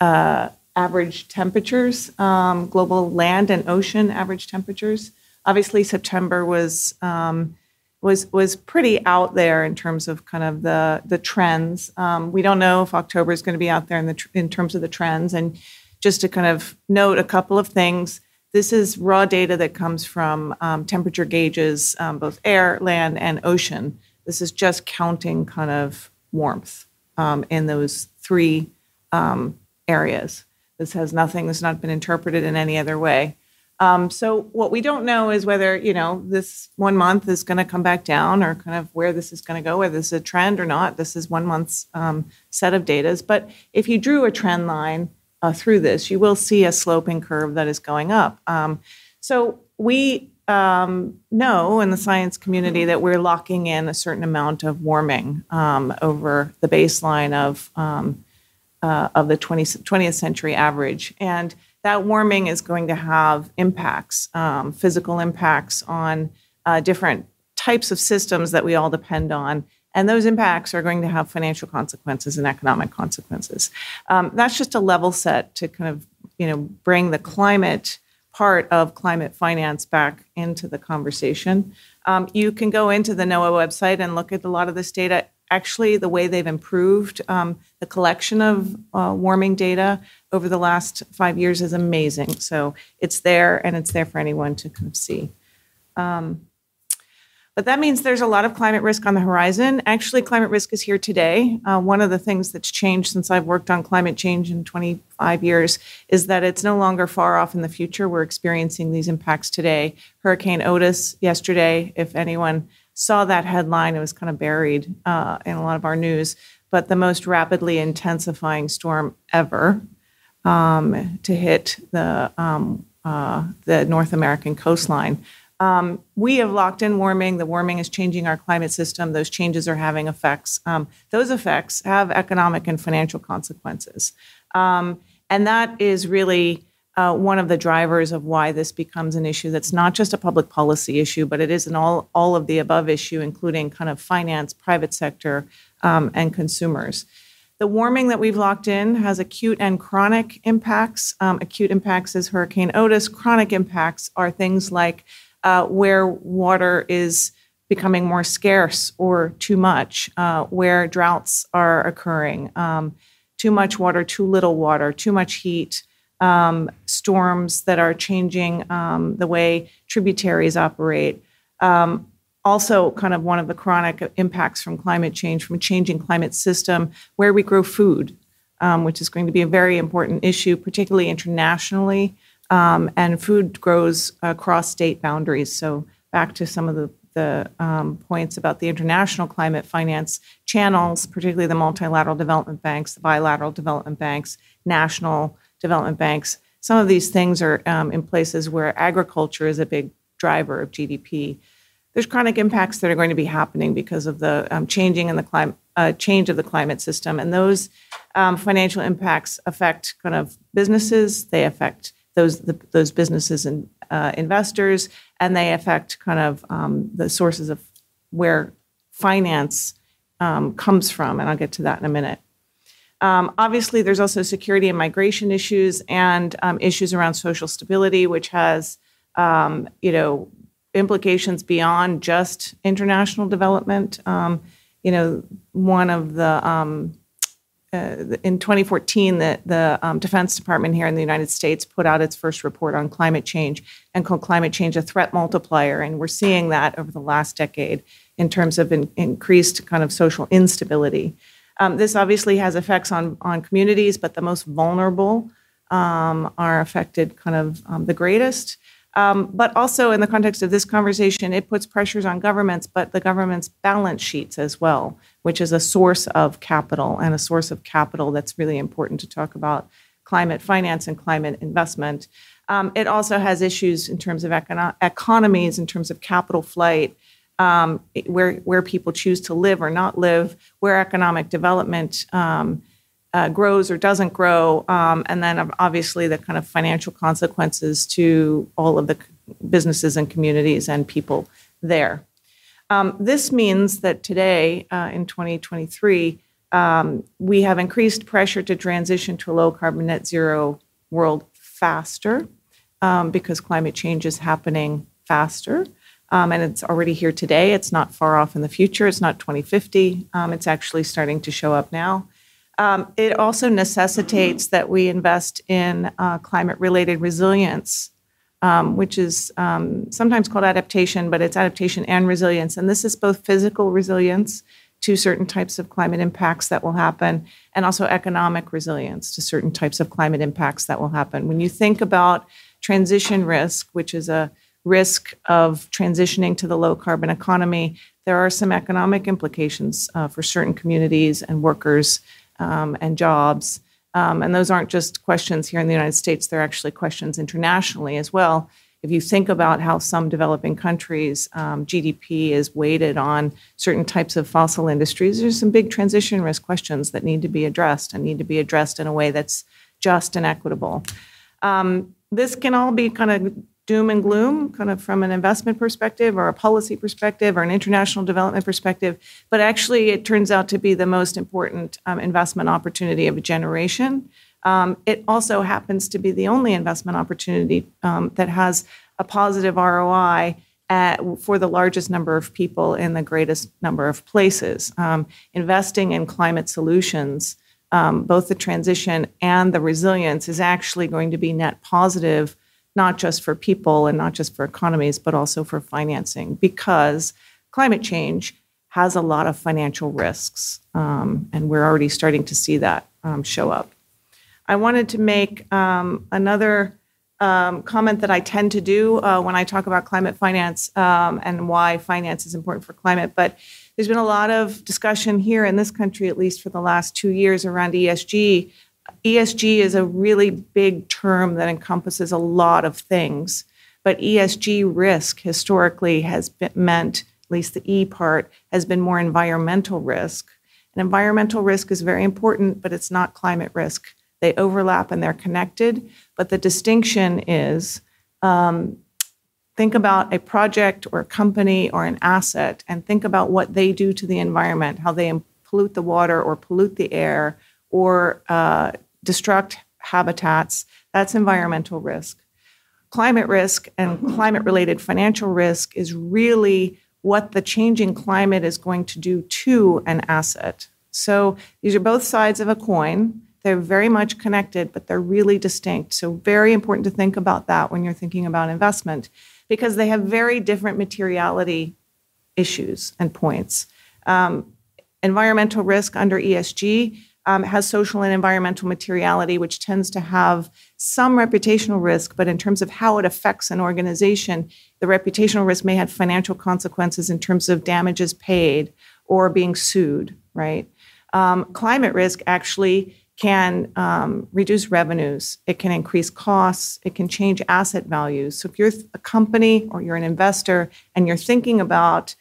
uh, average temperatures, um, global land and ocean average temperatures. Obviously, September was um, was was pretty out there in terms of kind of the the trends. Um, we don't know if October is going to be out there in the in terms of the trends. And just to kind of note a couple of things, this is raw data that comes from um, temperature gauges, um, both air, land, and ocean. This is just counting kind of warmth um, in those three um, areas. This has nothing. This has not been interpreted in any other way. Um, so what we don't know is whether you know this one month is going to come back down, or kind of where this is going to go, whether this is a trend or not. This is one month's um, set of data. But if you drew a trend line uh, through this, you will see a sloping curve that is going up. Um, so we um, know in the science community that we're locking in a certain amount of warming um, over the baseline of um, uh, of the 20, 20th century average, and that warming is going to have impacts, um, physical impacts on uh, different types of systems that we all depend on. And those impacts are going to have financial consequences and economic consequences. Um, that's just a level set to kind of, you know, bring the climate part of climate finance back into the conversation. Um, you can go into the NOAA website and look at a lot of this data. Actually, the way they've improved um, the collection of uh, warming data over the last five years is amazing. So it's there and it's there for anyone to kind of see. Um, but that means there's a lot of climate risk on the horizon. Actually, climate risk is here today. Uh, one of the things that's changed since I've worked on climate change in 25 years is that it's no longer far off in the future. We're experiencing these impacts today. Hurricane Otis yesterday, if anyone saw that headline, it was kind of buried uh, in a lot of our news, but the most rapidly intensifying storm ever um, to hit the, um, uh, the North American coastline. Um, we have locked in warming. The warming is changing our climate system. Those changes are having effects. Um, those effects have economic and financial consequences. Um, and that is really uh, one of the drivers of why this becomes an issue that's not just a public policy issue, but it is an all, all of the above issue, including kind of finance, private sector, um, and consumers. The warming that we've locked in has acute and chronic impacts. Um, acute impacts is Hurricane Otis. Chronic impacts are things like uh, where water is becoming more scarce or too much, uh, where droughts are occurring, um, too much water, too little water, too much heat, um, storms that are changing um, the way tributaries operate. Um, also, kind of one of the chronic impacts from climate change, from a changing climate system, where we grow food, um, which is going to be a very important issue, particularly internationally. Um, and food grows across state boundaries. So back to some of the, the um, points about the international climate finance channels, particularly the multilateral development banks, the bilateral development banks, national development banks. Some of these things are um, in places where agriculture is a big driver of GDP. There's chronic impacts that are going to be happening because of the um, changing in the climate uh, change of the climate system, and those um, financial impacts affect kind of businesses. They affect those the, those businesses and uh, investors, and they affect kind of um, the sources of where finance um, comes from. And I'll get to that in a minute. Um, obviously, there's also security and migration issues and um, issues around social stability, which has um, you know implications beyond just international development. Um, you know, one of the uh, in 2014, the, the um, Defense Department here in the United States put out its first report on climate change and called climate change a threat multiplier. And we're seeing that over the last decade in terms of in, increased kind of social instability. Um, this obviously has effects on, on communities, but the most vulnerable um, are affected kind of um, the greatest. Um, but also, in the context of this conversation, it puts pressures on governments, but the government's balance sheets as well, which is a source of capital and a source of capital that's really important to talk about climate finance and climate investment. Um, it also has issues in terms of econo- economies, in terms of capital flight, um, where where people choose to live or not live, where economic development um, uh, grows or doesn't grow, um, and then obviously the kind of financial consequences to all of the businesses and communities and people there. Um, this means that today, uh, in 2023, um, we have increased pressure to transition to a low carbon net zero world faster um, because climate change is happening faster. Um, and it's already here today. It's not far off in the future. It's not 2050. Um, it's actually starting to show up now. Um, it also necessitates that we invest in uh, climate related resilience, um, which is um, sometimes called adaptation, but it's adaptation and resilience. And this is both physical resilience to certain types of climate impacts that will happen, and also economic resilience to certain types of climate impacts that will happen. When you think about transition risk, which is a risk of transitioning to the low carbon economy, there are some economic implications uh, for certain communities and workers um, and jobs. Um, and those aren't just questions here in the United States, they're actually questions internationally as well. If you think about how some developing countries' um, GDP is weighted on certain types of fossil industries, there's some big transition risk questions that need to be addressed and need to be addressed in a way that's just and equitable. Um, this can all be kind of doom and gloom, kind of from an investment perspective or a policy perspective or an international development perspective. But actually, it turns out to be the most important um, investment opportunity of a generation. Um, it also happens to be the only investment opportunity um, that has a positive ROI at, for the largest number of people in the greatest number of places. Um, investing in climate solutions, um, both the transition and the resilience, is actually going to be net positive, not just for people and not just for economies, but also for financing, because climate change has a lot of financial risks. Um, and we're already starting to see that um, show up. I wanted to make um, another um, comment that I tend to do uh, when I talk about climate finance um, and why finance is important for climate. But there's been a lot of discussion here in this country, at least for the last two years, around ESG. ESG is a really big term that encompasses a lot of things. But ESG risk historically has been, meant, at least the E part, has been more environmental risk. And environmental risk is very important, but it's not climate risk. They overlap and they're connected. But the distinction is um, think about a project or a company or an asset and think about what they do to the environment, how they pollute the water or pollute the air or uh, destruct habitats. That's environmental risk. Climate risk and climate related financial risk is really what the changing climate is going to do to an asset. So these are both sides of a coin. They're very much connected, but they're really distinct. So, very important to think about that when you're thinking about investment because they have very different materiality issues and points. Um, environmental risk under ESG um, has social and environmental materiality, which tends to have some reputational risk, but in terms of how it affects an organization, the reputational risk may have financial consequences in terms of damages paid or being sued, right? Um, climate risk actually can um, reduce revenues, it can increase costs, it can change asset values. So, if you're a company or you're an investor and you're thinking about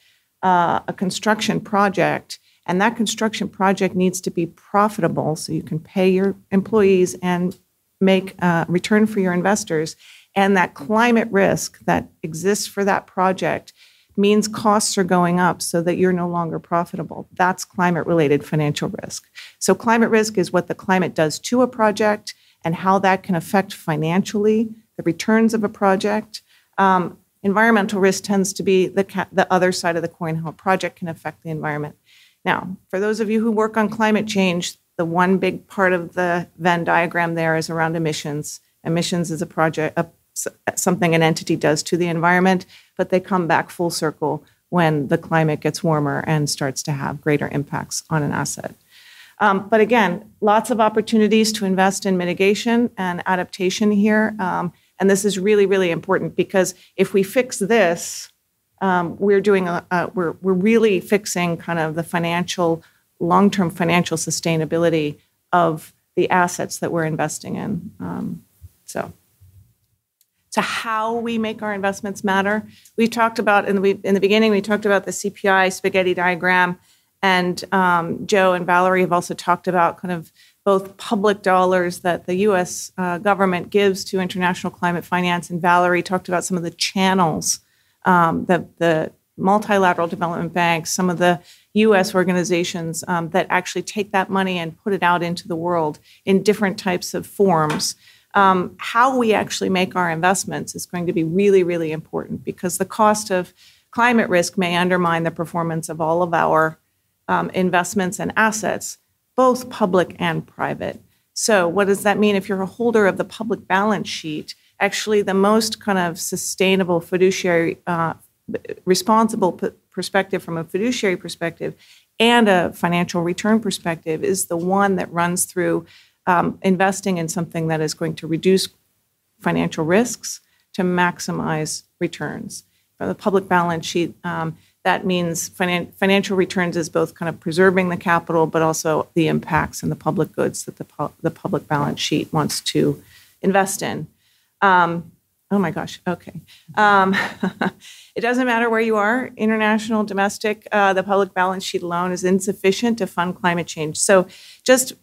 uh, a construction project, and that construction project needs to be profitable so you can pay your employees and make a uh, return for your investors, and that climate risk that exists for that project means costs are going up so that you're no longer profitable. That's climate related financial risk. So, climate risk is what the climate does to a project and how that can affect financially the returns of a project. Um, environmental risk tends to be the, ca- the other side of the coin, how a project can affect the environment. Now, for those of you who work on climate change, the one big part of the Venn diagram there is around emissions. Emissions is a project, a something an entity does to the environment, but they come back full circle when the climate gets warmer and starts to have greater impacts on an asset. Um, but again, lots of opportunities to invest in mitigation and adaptation here. Um, and this is really, really important because if we fix this, um, we're doing a, we're we're really fixing kind of the financial long-term financial sustainability of the assets that we're investing in. Um, so to how we make our investments matter. We talked about in the in the beginning. We talked about the CPI spaghetti diagram, and um, Joe and Valerie have also talked about kind of both public dollars that the U.S. Uh, government gives to international climate finance, and Valerie talked about some of the channels um, that the multilateral development banks, some of the US organizations um, that actually take that money and put it out into the world in different types of forms. Um, how we actually make our investments is going to be really, really important because the cost of climate risk may undermine the performance of all of our um, investments and assets, both public and private. So, what does that mean if you're a holder of the public balance sheet? Actually, the most kind of sustainable fiduciary, uh, responsible p- perspective from a fiduciary perspective and a financial return perspective is the one that runs through um, investing in something that is going to reduce financial risks to maximize returns. From the public balance sheet, um, that means finan- financial returns is both kind of preserving the capital, but also the impacts and the public goods that the, pu- the public balance sheet wants to invest in. Um, oh my gosh, okay. Um, it doesn't matter where you are, international, domestic, uh, the public balance sheet alone is insufficient to fund climate change. So just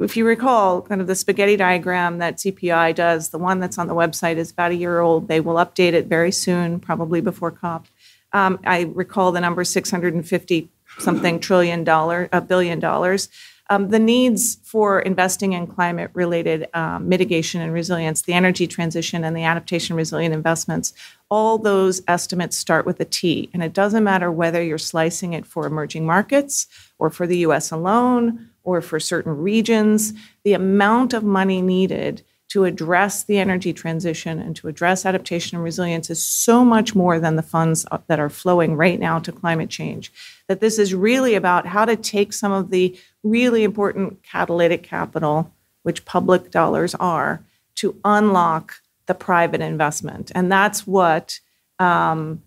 if you recall, kind of the spaghetti diagram that CPI does, the one that's on the website is about a year old. They will update it very soon, probably before COP. Um, I recall the number 650 something trillion dollar, a billion dollars. Um, the needs for investing in climate related um, mitigation and resilience, the energy transition, and the adaptation resilient investments, all those estimates start with a T. And it doesn't matter whether you're slicing it for emerging markets or for the US alone or for certain regions, the amount of money needed to address the energy transition and to address adaptation and resilience is so much more than the funds that are flowing right now to climate change. That this is really about how to take some of the really important catalytic capital, which public dollars are, to unlock the private investment. And that's what um,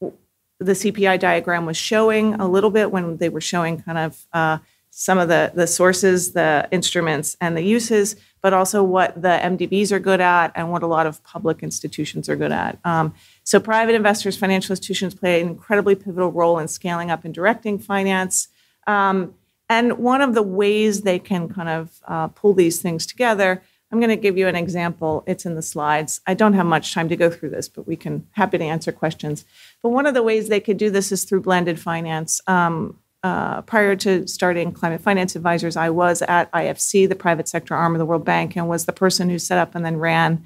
the CPI diagram was showing a little bit when they were showing kind of. Uh, some of the, the sources, the instruments, and the uses, but also what the MDBs are good at and what a lot of public institutions are good at. Um, so, private investors, financial institutions play an incredibly pivotal role in scaling up and directing finance. Um, and one of the ways they can kind of uh, pull these things together, I'm going to give you an example. It's in the slides. I don't have much time to go through this, but we can happy to answer questions. But one of the ways they could do this is through blended finance. Um, uh, prior to starting Climate Finance Advisors, I was at IFC, the private sector arm of the World Bank, and was the person who set up and then ran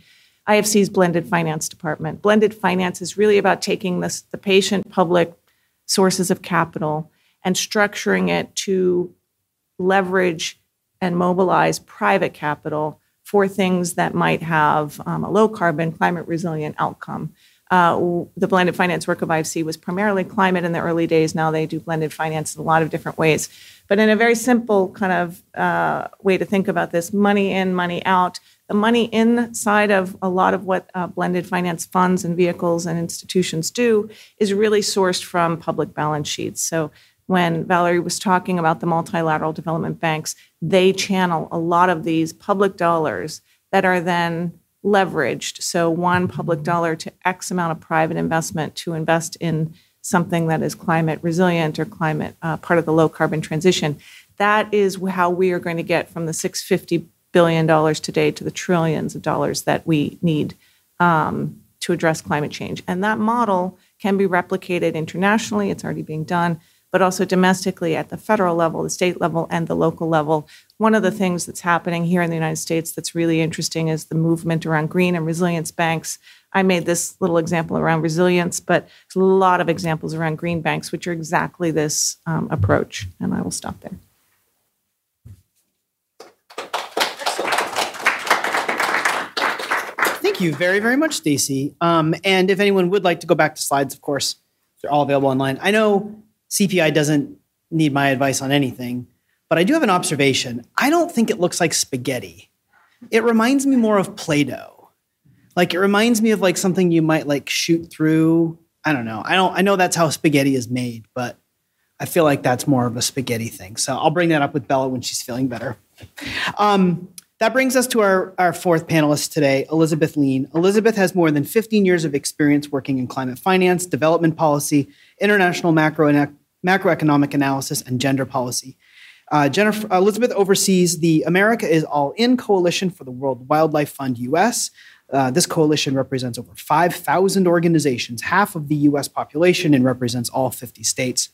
IFC's blended finance department. Blended finance is really about taking this, the patient public sources of capital and structuring it to leverage and mobilize private capital for things that might have um, a low carbon, climate resilient outcome. Uh, the blended finance work of IFC was primarily climate in the early days. Now they do blended finance in a lot of different ways. But in a very simple kind of uh, way to think about this money in, money out, the money inside of a lot of what uh, blended finance funds and vehicles and institutions do is really sourced from public balance sheets. So when Valerie was talking about the multilateral development banks, they channel a lot of these public dollars that are then leveraged. So, one public dollar to X amount of private investment to invest in something that is climate resilient or climate uh, part of the low carbon transition. That is how we are going to get from the 650 billion dollars today to the trillions of dollars that we need um, to address climate change. And that model can be replicated internationally. It's already being done but also domestically at the federal level, the state level, and the local level. One of the things that's happening here in the United States that's really interesting is the movement around green and resilience banks. I made this little example around resilience, but a lot of examples around green banks, which are exactly this um, approach. And I will stop there. Thank you very, very much, Stacy. Um, and if anyone would like to go back to slides, of course, they're all available online. I know CPI doesn't need my advice on anything, but I do have an observation. I don't think it looks like spaghetti. It reminds me more of Play-Doh. Like it reminds me of like something you might like shoot through. I don't know. I don't I know that's how spaghetti is made, but I feel like that's more of a spaghetti thing. So I'll bring that up with Bella when she's feeling better. Um, that brings us to our, our fourth panelist today, Elizabeth Lean. Elizabeth has more than 15 years of experience working in climate finance, development policy, international macro and macroeconomic analysis, and gender policy. Uh, Jennifer, Elizabeth oversees the America is All In Coalition for the World Wildlife Fund US. Uh, this coalition represents over 5,000 organizations, half of the US population, and represents all 50 states.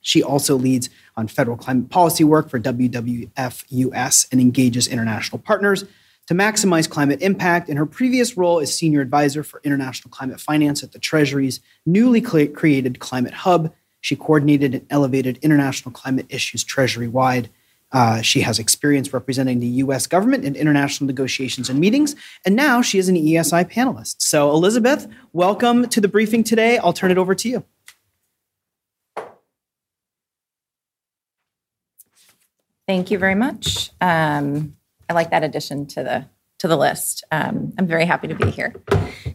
She also leads on federal climate policy work for WWF US and engages international partners to maximize climate impact. In her previous role as senior advisor for international climate finance at the Treasury's newly created Climate Hub, she coordinated and elevated international climate issues Treasury wide. Uh, she has experience representing the US government in international negotiations and meetings, and now she is an EESI panelist. So, Elizabeth, welcome to the briefing today. I'll turn it over to you. Thank you very much. Um, I like that addition to the to the list. Um, I'm very happy to be here,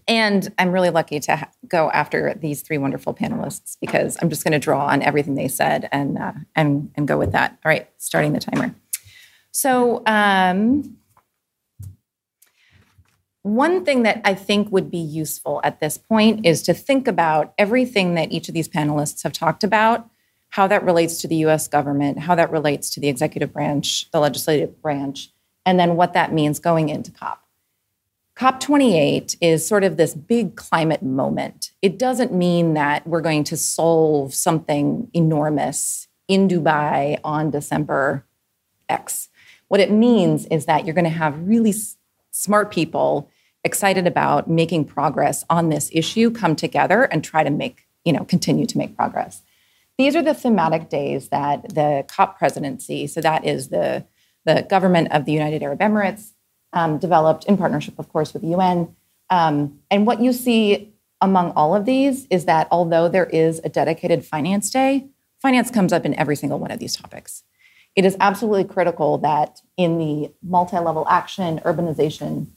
and I'm really lucky to ha- go after these three wonderful panelists because I'm just going to draw on everything they said and uh, and and go with that. All right, starting the timer. So. Um, one thing that I think would be useful at this point is to think about everything that each of these panelists have talked about how that relates to the US government, how that relates to the executive branch, the legislative branch, and then what that means going into COP. COP28 is sort of this big climate moment. It doesn't mean that we're going to solve something enormous in Dubai on December X. What it means is that you're going to have really smart people excited about making progress on this issue come together and try to make, you know, continue to make progress. These are the thematic days that the COP presidency, so that is the, the government of the United Arab Emirates, um, developed in partnership, of course, with the UN. Um, and what you see among all of these is that although there is a dedicated finance day, finance comes up in every single one of these topics. It is absolutely critical that in the multi-level action urbanization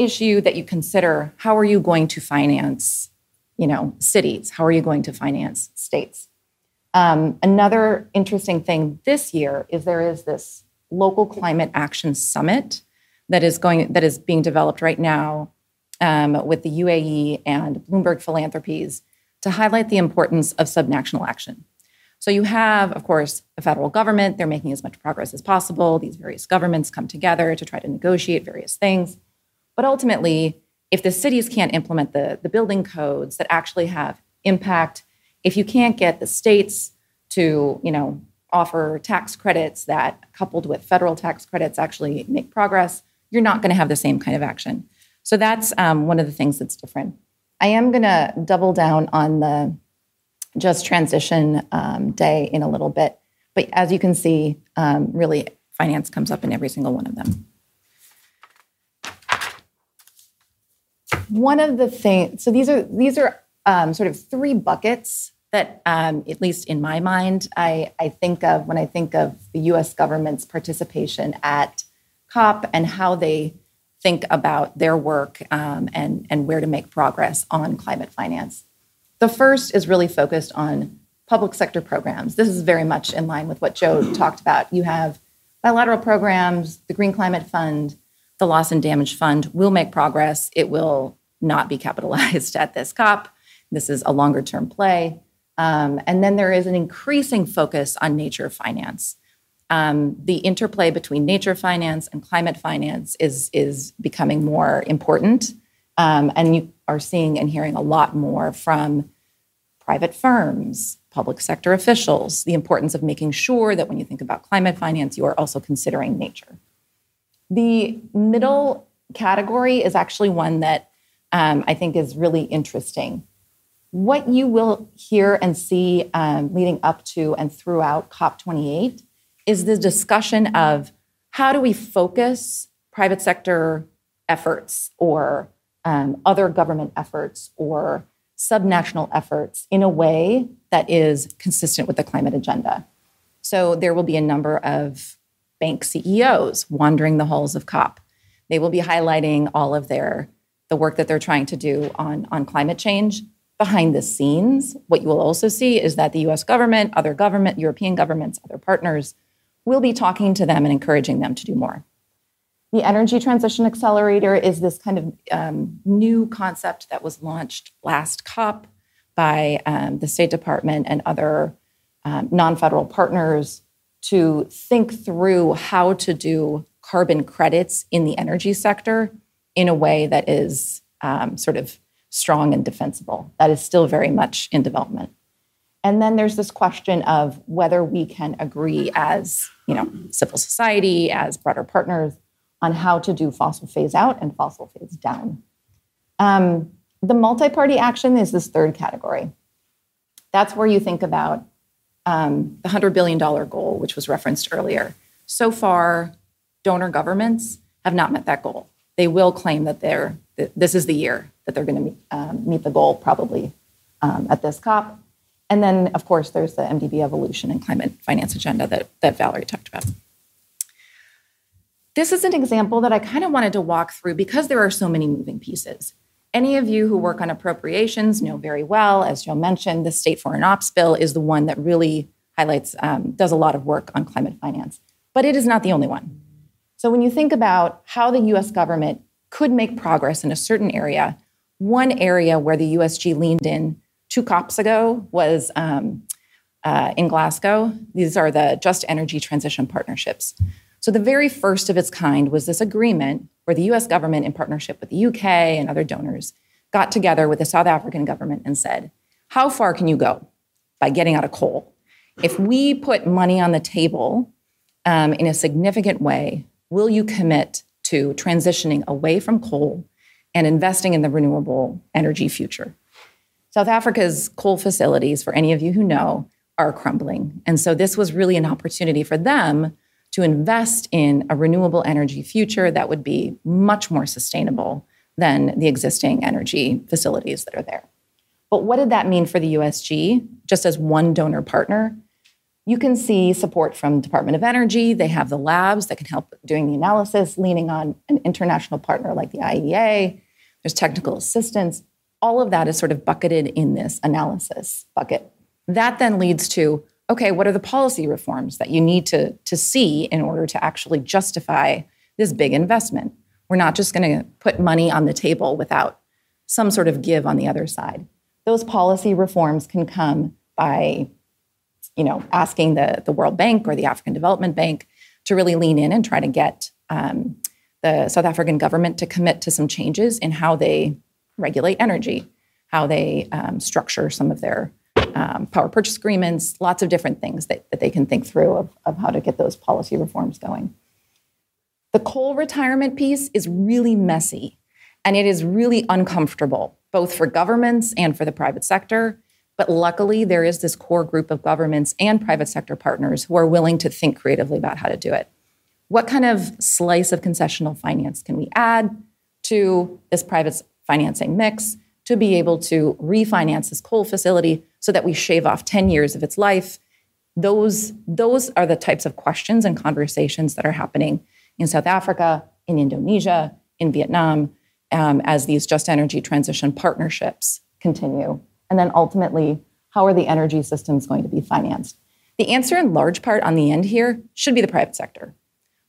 issue that you consider how are you going to finance you know cities how are you going to finance states um, another interesting thing this year is there is this local climate action summit that is going that is being developed right now um, with the UAE and Bloomberg Philanthropies to highlight the importance of subnational action. So you have, of course, the federal government. They're making as much progress as possible. These various governments come together to try to negotiate various things. But ultimately, if the cities can't implement the, the building codes that actually have impact if you can't get the states to, you know, offer tax credits that coupled with federal tax credits actually make progress, you're not going to have the same kind of action. So that's um, one of the things that's different. I am going to double down on the just transition um, day in a little bit. But as you can see, um, really, finance comes up in every single one of them. One of the things, so these are these are um, sort of three buckets that, um, at least in my mind, I, I think of when I think of the US government's participation at COP and how they think about their work um, and, and where to make progress on climate finance. The first is really focused on public sector programs. This is very much in line with what Joe talked about. You have bilateral programs, the Green Climate Fund, the Loss and Damage Fund will make progress. It will not be capitalized at this COP. This is a longer term play. Um, and then there is an increasing focus on nature finance. Um, the interplay between nature finance and climate finance is, is becoming more important. Um, and you are seeing and hearing a lot more from private firms, public sector officials, the importance of making sure that when you think about climate finance, you are also considering nature. The middle category is actually one that um, I think is really interesting what you will hear and see um, leading up to and throughout COP28 is the discussion of how do we focus private sector efforts or um, other government efforts or subnational efforts in a way that is consistent with the climate agenda. So there will be a number of bank CEOs wandering the halls of COP. They will be highlighting all of their the work that they're trying to do on, on climate change behind the scenes, what you will also see is that the US government, other government, European governments, other partners will be talking to them and encouraging them to do more. The Energy Transition Accelerator is this kind of um, new concept that was launched last COP by um, the State Department and other um, non federal partners to think through how to do carbon credits in the energy sector in a way that is um, sort of strong and defensible. That is still very much in development. And then there's this question of whether we can agree as, you know, civil society, as broader partners, on how to do fossil phase out and fossil phase down. Um, the multi-party action is this third category. That's where you think about um, the $100 billion goal, which was referenced earlier. So far, donor governments have not met that goal. They will claim that they're, that this is the year that they're going to meet, um, meet the goal, probably um, at this COP. And then, of course, there's the MDB evolution and climate finance agenda that, that Valerie talked about. This is an example that I kind of wanted to walk through because there are so many moving pieces. Any of you who work on appropriations know very well, as Joe mentioned, the state foreign ops bill is the one that really highlights, um, does a lot of work on climate finance. But it is not the only one. So when you think about how the US government could make progress in a certain area, one area where the USG leaned in two COPs ago was um, uh, in Glasgow. These are the Just Energy Transition Partnerships. So, the very first of its kind was this agreement where the US government, in partnership with the UK and other donors, got together with the South African government and said, How far can you go by getting out of coal? If we put money on the table um, in a significant way, will you commit to transitioning away from coal and investing in the renewable energy future? South Africa's coal facilities, for any of you who know, are crumbling. And so this was really an opportunity for them to invest in a renewable energy future that would be much more sustainable than the existing energy facilities that are there. But what did that mean for the USG? Just as one donor partner, you can see support from Department of Energy. They have the labs that can help doing the analysis, leaning on an international partner like the IEA. There's technical assistance. All of that is sort of bucketed in this analysis bucket. That then leads to okay, what are the policy reforms that you need to, to see in order to actually justify this big investment? We're not just going to put money on the table without some sort of give on the other side. Those policy reforms can come by, you know, asking the, the World Bank or the African Development Bank to really lean in and try to get um, the South African government to commit to some changes in how they regulate energy, how they um, structure some of their um, power purchase agreements, lots of different things that, that they can think through of, of how to get those policy reforms going. The coal retirement piece is really messy and it is really uncomfortable, both for governments and for the private sector. But luckily, there is this core group of governments and private sector partners who are willing to think creatively about how to do it. What kind of slice of concessional finance can we add to this private financing mix to be able to refinance this coal facility so that we shave off 10 years of its life. Those, those are the types of questions and conversations that are happening in South Africa, in Indonesia, in Vietnam, um, as these just energy transition partnerships continue. And then ultimately, how are the energy systems going to be financed? The answer, in large part, on the end here, should be the private sector.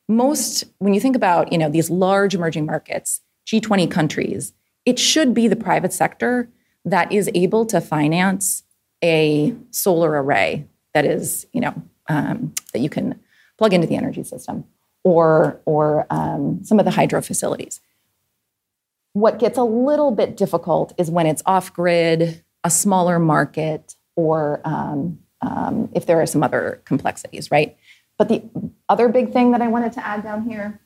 Most, when you think about you know, these large emerging markets, G20 countries, it should be the private sector that is able to finance a solar array that is, you know, um, that you can plug into the energy system, or or um, some of the hydro facilities. What gets a little bit difficult is when it's off grid, a smaller market, or um, um, if there are some other complexities, right? But the other big thing that I wanted to add down here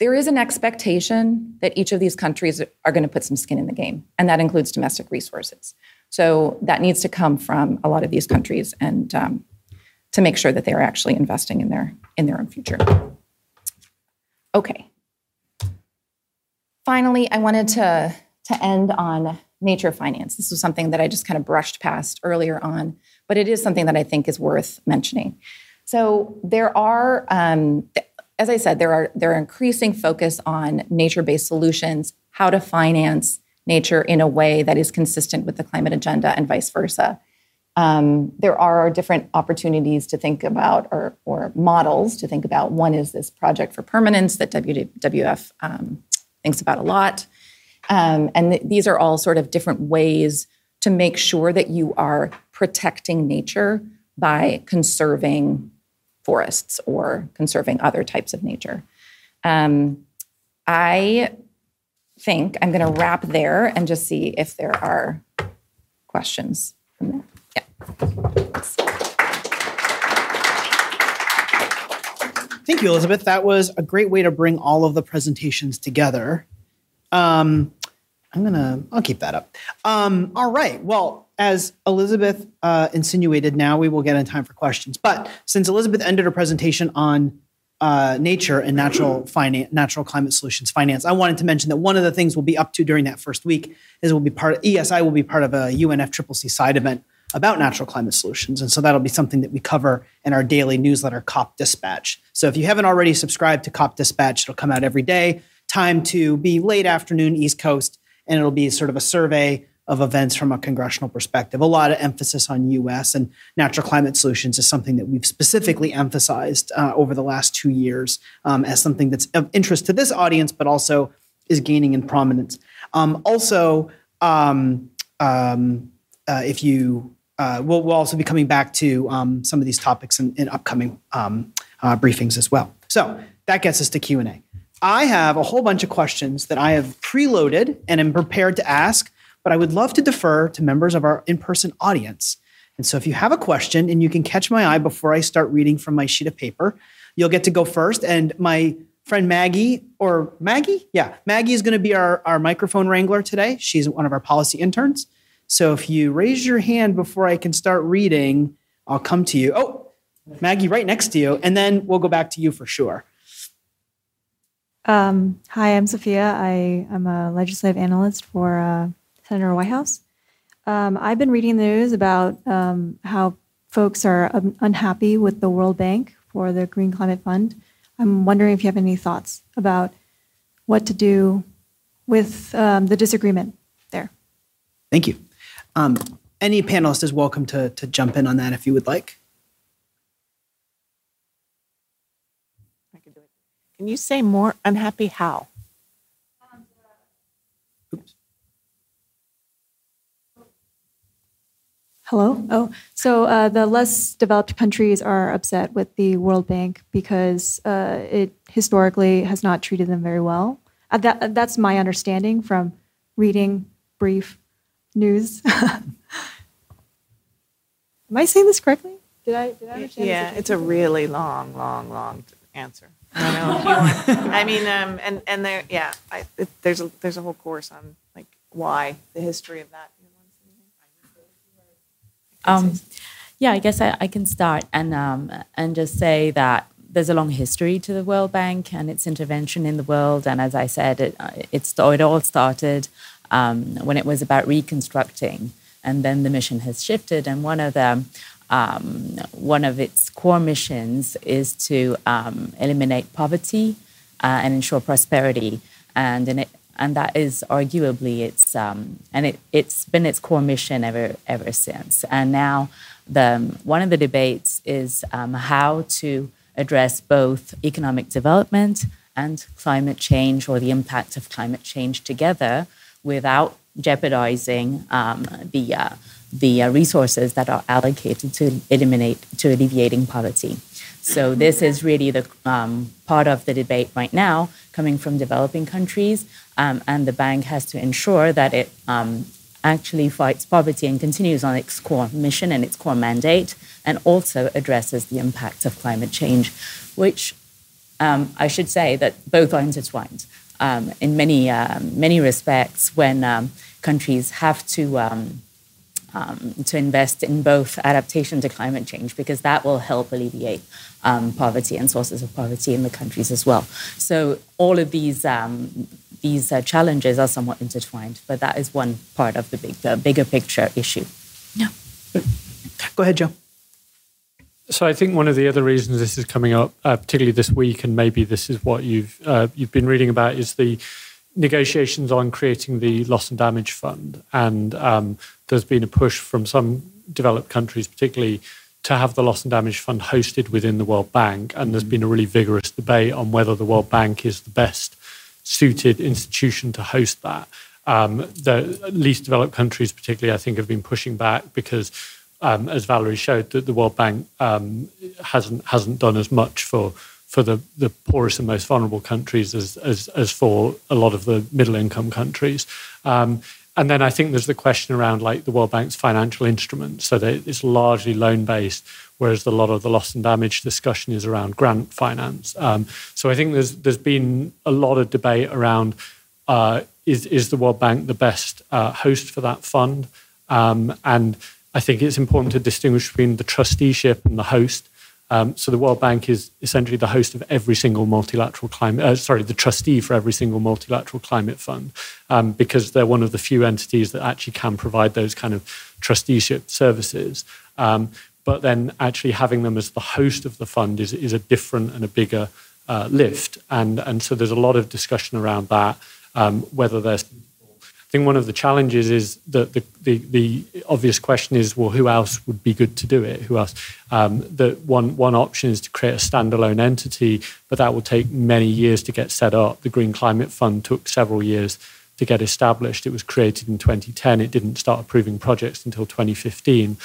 there is an expectation that each of these countries are going to put some skin in the game, and that includes domestic resources. So that needs to come from a lot of these countries, and um, to make sure that they are actually investing in their in their own future. Okay. Finally, I wanted to to end on nature finance. This was something that I just kind of brushed past earlier on, but it is something that I think is worth mentioning. So there are um, as I said, there are there are increasing focus on nature-based solutions, how to finance nature in a way that is consistent with the climate agenda and vice versa. Um, there are different opportunities to think about or, or, models to think about. One is this project for permanence that WWF um, thinks about a lot. Um, and th- these are all sort of different ways to make sure that you are protecting nature by conserving forests or conserving other types of nature. Um, I think I'm going to wrap there and just see if there are questions from there. Yeah. Thanks. Thank you, Elizabeth. That was a great way to bring all of the presentations together. Um, I'm gonna, I'll keep that up. Um, all right. Well, as Elizabeth uh, insinuated, now we will get in time for questions. But since Elizabeth ended her presentation on uh, nature and natural finance, natural climate solutions finance, I wanted to mention that one of the things we'll be up to during that first week is we'll be part of EESI will be part of a UNFCCC side event about natural climate solutions. And so that'll be something that we cover in our daily newsletter, COP Dispatch. So if you haven't already subscribed to COP Dispatch, it'll come out every day. Time to be late afternoon, East Coast, and it'll be sort of a survey of events from a congressional perspective. A lot of emphasis on US and natural climate solutions is something that we've specifically emphasized uh, over the last two years um, as something that's of interest to this audience, but also is gaining in prominence. Um, also, um, um uh, if you uh, we'll, we'll, also be coming back to um, some of these topics in, in upcoming um, uh, briefings as well. So that gets us to Q and A. I have a whole bunch of questions that I have preloaded and am prepared to ask, but I would love to defer to members of our in-person audience. And so if you have a question and you can catch my eye before I start reading from my sheet of paper, you'll get to go first. And my friend Maggie, or Maggie? Yeah, Maggie is going to be our, our microphone wrangler today. She's one of our policy interns. So if you raise your hand before I can start reading, I'll come to you. Oh, Maggie, right next to you, and then we'll go back to you for sure. Um, hi, I'm Sophia. I am a legislative analyst for uh, Senator Whitehouse. Um, I've been reading the news about um, how folks are unhappy with the World Bank for the Green Climate Fund. I'm wondering if you have any thoughts about what to do with um, the disagreement there. Thank you. Um, any panelist is welcome to, to jump in on that if you would like. I can do it. Can you say more unhappy how? Oops. Hello. Oh, so uh, the less developed countries are upset with the World Bank because uh, it historically has not treated them very well. Uh, that, that's my understanding from reading brief news. Am I saying this correctly? Did I, did I understand? Yeah, it's a really long, long, long answer. I know. I mean, um, and and there, yeah, I, it, there's a there's a whole course on like why the history of that. Um, yeah, I guess I, I can start and um, and just say that there's a long history to the World Bank and its intervention in the world. And as I said, it, uh, it, it all started um, when it was about reconstructing. And then the mission has shifted, and one of the um, one of its core missions is to um, eliminate poverty uh, and ensure prosperity. And it, and that is arguably its um, and it, it's been its core mission ever ever since. And now the one of the debates is um, how to address both economic development and climate change or the impact of climate change together without jeopardizing um, the uh, the uh, resources that are allocated to eliminate to alleviating poverty. So this is really the um, part of the debate right now, coming from developing countries, um, and the bank has to ensure that it um, actually fights poverty and continues on its core mission and its core mandate, and also addresses the impact of climate change, which um, I should say that both are intertwined um, in many um, many respects when um, countries have to um, um, to invest in both adaptation to climate change because that will help alleviate um, poverty and sources of poverty in the countries as well. So all of these these uh, challenges are somewhat intertwined, but that is one part of the big the bigger picture issue. Yeah. Go ahead, Joe. So I think one of the other reasons this is coming up, uh, particularly this week, and maybe this is what you've uh, you've been reading about, is the negotiations on creating the loss and damage fund. And um, there's been a push from some developed countries, particularly, to have the loss and damage fund hosted within the World Bank. And there's been a really vigorous debate on whether the World Bank is the best suited institution to host that. Um, the least developed countries, particularly, I think, have been pushing back because um, as Valerie showed, that the World Bank um, hasn't hasn't done as much for for the, the poorest and most vulnerable countries as, as, as for a lot of the middle income countries. Um, and then I think there's the question around like the World Bank's financial instruments, so that it's largely loan based, whereas a lot of the loss and damage discussion is around grant finance. Um, so I think there's there's been a lot of debate around uh, is is the World Bank the best uh, host for that fund, um, and I think it's important to distinguish between the trusteeship and the host. Um, so the World Bank is essentially the host of every single multilateral climate, uh, sorry, the trustee for every single multilateral climate fund, um, because they're one of the few entities that actually can provide those kind of trusteeship services. Um, but then actually having them as the host of the fund is, is a different and a bigger uh, lift. And, and so there's a lot of discussion around that, um, whether there's think one of the challenges is that the, the, the, obvious question is, well, who else would be good to do it? Who else? Um, the one, one option is to create a standalone entity, but that will take many years to get set up. The Green Climate Fund took several years to get established. It was created in 2010. It didn't start approving projects until 2015.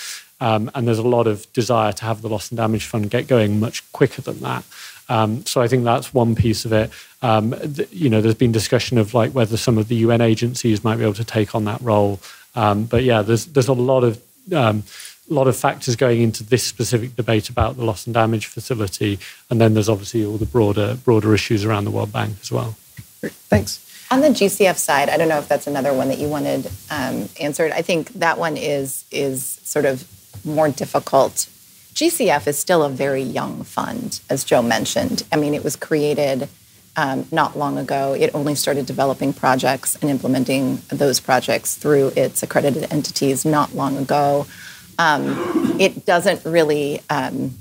Um, and there's a lot of desire to have the loss and damage fund get going much quicker than that. Um, so I think that's one piece of it. Um, th- you know, there's been discussion of like whether some of the UN agencies might be able to take on that role. Um, but yeah, there's there's a lot of um, lot of factors going into this specific debate about the loss and damage facility, and then there's obviously all the broader broader issues around the World Bank as well. Thanks. On the GCF side, I don't know if that's another one that you wanted um, answered. I think that one is is sort of more difficult GCF is still a very young fund, as Joe mentioned. I mean, it was created um, not long ago. It only started developing projects and implementing those projects through its accredited entities not long ago. Um, it doesn't really um,